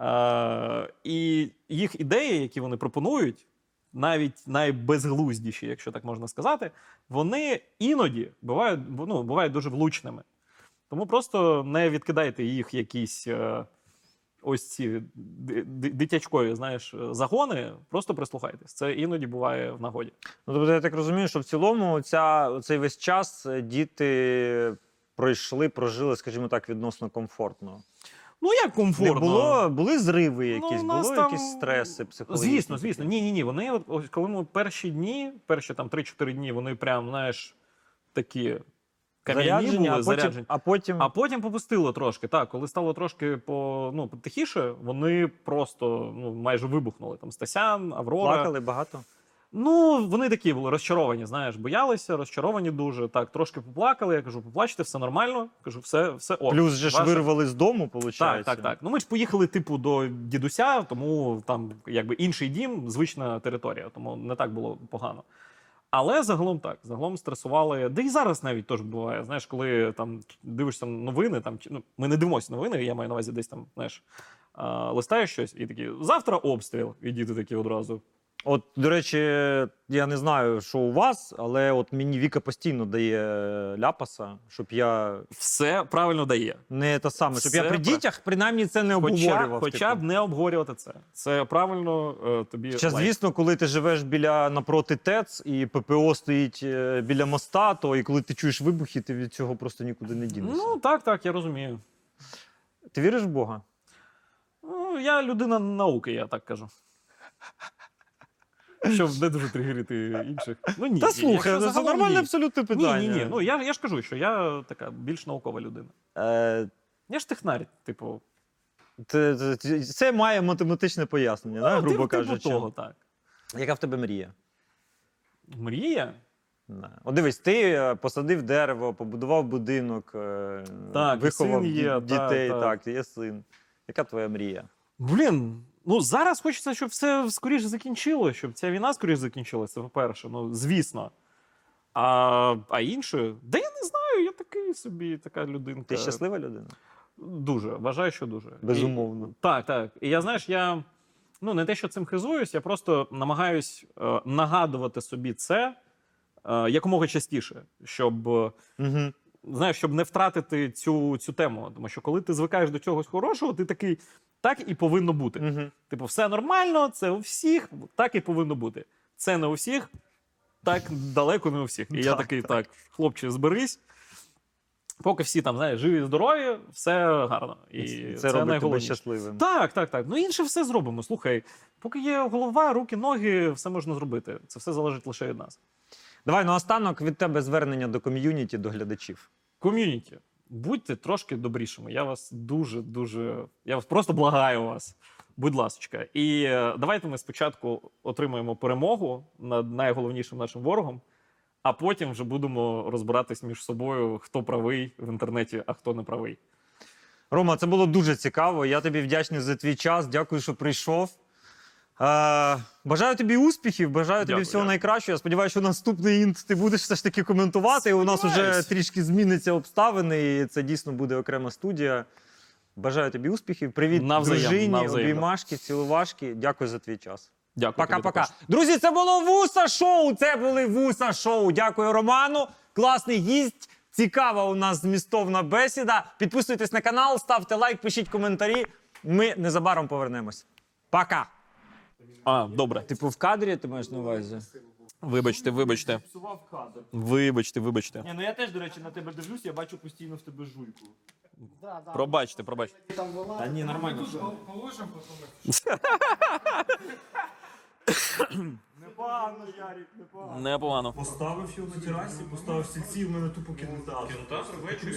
Е, і їх ідеї, які вони пропонують, навіть найбезглуздіші, якщо так можна сказати, вони іноді бувають, ну, бувають дуже влучними. Тому просто не відкидайте їх якісь е, ось ці ди- ди- дитячкові, знаєш, загони, просто прислухайтесь. Це іноді буває в нагоді. Ну, тобто, я так розумію, що в цілому ця, цей весь час е, діти пройшли, прожили, скажімо так, відносно комфортно. Ну як комфортно. Не було, були зриви Ну, якісь, у нас були там- якісь стреси психологічні? Звісно, звісно. Ні, ні, ні. Вони, от, коли ми перші дні, перші там 3-4 дні, вони прям, знаєш, такі Заряджені, були, а потім, заряджені. а потім А потім попустило трошки. Так, коли стало трошки по, ну, тихіше, вони просто ну, майже вибухнули. Там Стасян, Аврора. плакали багато. Ну, вони такі були розчаровані, знаєш, боялися, розчаровані дуже. Так, трошки поплакали. Я кажу, поплачте, все нормально. Кажу, все, все ок. Плюс же ж вирвали з дому, виходить. Так, так, так. Ну ми ж поїхали, типу, до дідуся, тому там якби інший дім, звична територія, тому не так було погано. Але загалом так, загалом стресували. Да і зараз навіть теж буває. Знаєш, коли там дивишся новини, там ну, ми не дивимося новини, я маю на увазі десь там, знаєш, листаєш щось і такі завтра обстріл, і діти такі одразу. От, до речі, я не знаю, що у вас, але от мені Віка постійно дає ляпаса, щоб я Все правильно дає. не те саме, щоб я Все при про- дітях принаймні це не Хоча, обговорював. хоча б типу. не обговорювати це. Це правильно е, тобі. Лайк. звісно, коли ти живеш біля напроти ТЕЦ і ППО стоїть е, біля моста, то і коли ти чуєш вибухи, ти від цього просто нікуди не дінешся. Ну так, так, я розумію. Ти віриш в Бога? Ну, я людина науки, я так кажу. Щоб не дуже тригерити інших. Ну ні. Та ні, слухай, якщо це загалом нормальне ні. абсолютно питання. Ні, ні, ні. Ну я, я ж кажу, що я така більш наукова людина. Е, Я ж технар, типу, це, це, це має математичне пояснення, да, ну, грубо типу, кажучи. того, так. Яка в тебе мрія? Мрія? Да. От дивись, ти е, посадив дерево, побудував будинок, е, Так, і виховав син є, ді- дітей, так, так, так. є син. Яка твоя мрія? Блін, ну зараз хочеться, щоб все скоріше закінчилося, щоб ця війна скоріше закінчилася, по-перше, ну, звісно. А, а інше, да я не знаю, я такий собі, така людинка. Ти щаслива людина? Дуже, вважаю, що дуже. Безумовно. І, так, так. І я знаєш, я ну не те, що цим хизуюсь, я просто намагаюсь е, нагадувати собі це е, якомога частіше, щоб. Угу. Знаєш, щоб не втратити цю, цю тему. Тому що коли ти звикаєш до чогось хорошого, ти такий, так і повинно бути. Угу. Типу, все нормально, це у всіх, так і повинно бути. Це не у всіх, так далеко не у всіх. І я такий, так, хлопче, зберись. Поки всі там, знаєш, живі, здорові, все гарно. І це, це, робить тебе щасливим. Так, так, так. Ну інше все зробимо. Слухай, поки є голова, руки, ноги, все можна зробити. Це все залежить лише від нас. Давай наостанок від тебе звернення до ком'юніті, до глядачів. Ком'юніті, будьте трошки добрішими. Я вас дуже, дуже. Я вас просто благаю вас. Будь ласка. І е, давайте ми спочатку отримаємо перемогу над найголовнішим нашим ворогом, а потім вже будемо розбиратись між собою, хто правий в інтернеті, а хто не правий. Рома, це було дуже цікаво. Я тобі вдячний за твій час. Дякую, що прийшов. Е, бажаю тобі успіхів, бажаю тобі Дякую, всього дякую. найкращого. Я сподіваюся, що наступний інт ти будеш все ж таки коментувати. І у нас вже Сподіваюсь. трішки зміниться обставини, і це дійсно буде окрема студія. Бажаю тобі успіхів. Привіт, Навзаєм, дружині, навзаємно. обіймашки, цілувашки. Дякую за твій час. Дякую. тобі Пока-пока. також. Друзі, це було Вуса Шоу. Це були Вуса Шоу. Дякую, Роману. Класний гість. Цікава у нас змістовна бесіда. Підписуйтесь на канал, ставте лайк, пишіть коментарі. Ми незабаром повернемось. Пока. А, добре. Типу в кадрі ти маєш на увазі? Вибачте, вибачте. Псував кадр. Вибачте, вибачте. Ні, ну я теж, до речі, на тебе дивлюсь, я бачу постійно в тебе жуйку. Пробачте, пробачте. Та ні, нормально. Положимо Непогано, Ярік, непогано. Непогано. Поставив його на терасі, поставив стільці, в мене тупо кінотеатр. Кінотеатр ввечері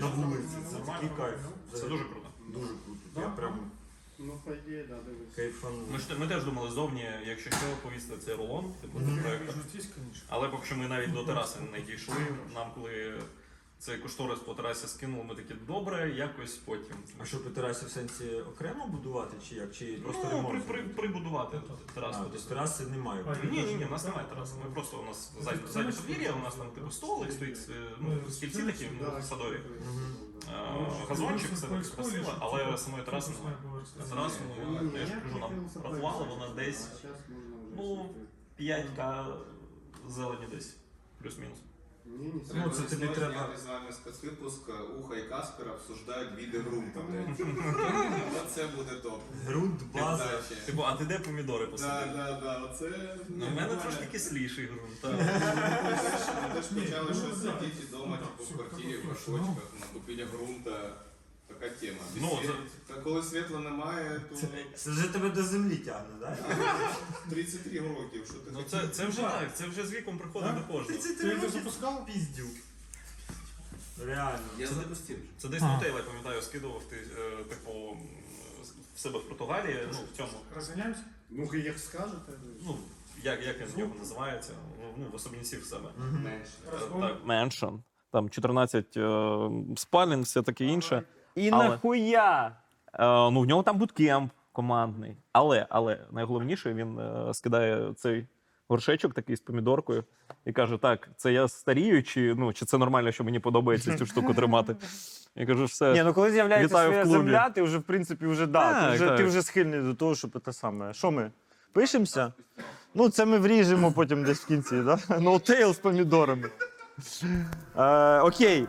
На вулиці. Це такий кайф. Це дуже круто. Дуже круто. Я прям Ну, по ідеї, да, дивись. кайфанув. Ми, ж, ми теж думали зовні, якщо що, повісити цей рулон, типу до проекту. Але поки що ми навіть до тераси не дійшли. Нам коли цей кошторис по терасі скинули, ми такі добре, якось потім. А що по терасі в сенсі окремо будувати чи як? Чи просто ну, при, ремонт? при, прибудувати терасу. А, тобто тераси немає. Ні, ні, ні, у нас немає тераси. Ми просто у нас заднє, заднє подвір'я, у нас там типу столик стоїть, е, ну, стільці такі ну, садові. Е, Газончик, все так красиво, але самої траси немає. Терасу, ну, я ж кажу, нам рахували, вона десь Ну, 5К зелені десь, плюс-мінус. Ну, це тобі треба- вами спецвипуск Уха і Каспер обсуждають віди грунта. [LAUGHS] Це буде топ. Грунт, база. Типу, а ти де помідори Да, посадив? да, да, оце... Ну, в мене трошки кисліший грунт. так. Ми теж почали щось сидіти вдома, типу, в квартирі, в горшочках, накупили ґрунта. Така тема. Ну, Світ- Та коли світла немає, то Це вже тебе до землі тягне, так? 33 років, що ти Ну це, це вже так, це вже з віком приходить до кожного. Ти його запускав? Піздюк. Реально. Я запустив. Це десь на я пам'ятаю, скидував ти, е, типу, м, в себе в Португалії, ну, в цьому. Розганяємося? Ну, як скажете. Ну, як, як він в нього називається? Ну, в особняці в себе. Менше. Е, Так. Там 14 е, спалень, все таке інше. І Але- нахуя? Е, ну, в нього там буткемп командний. Але, але найголовніше, він е, скидає цей горшечок такий з помідоркою і каже: Так, це я старію, чи, ну, чи це нормально, що мені подобається цю штуку тримати. Я кажу, все. Ні, ну коли з'являється Вітаю в своя клубі. земля, ти вже, в принципі, вже, да, Так, ти, вже, так. ти вже схильний до того, щоб те саме. Що ми? Пишемося? Ну, це ми вріжемо потім десь в кінці, да? [LAUGHS] Ноутейл з помідорами. Е, окей.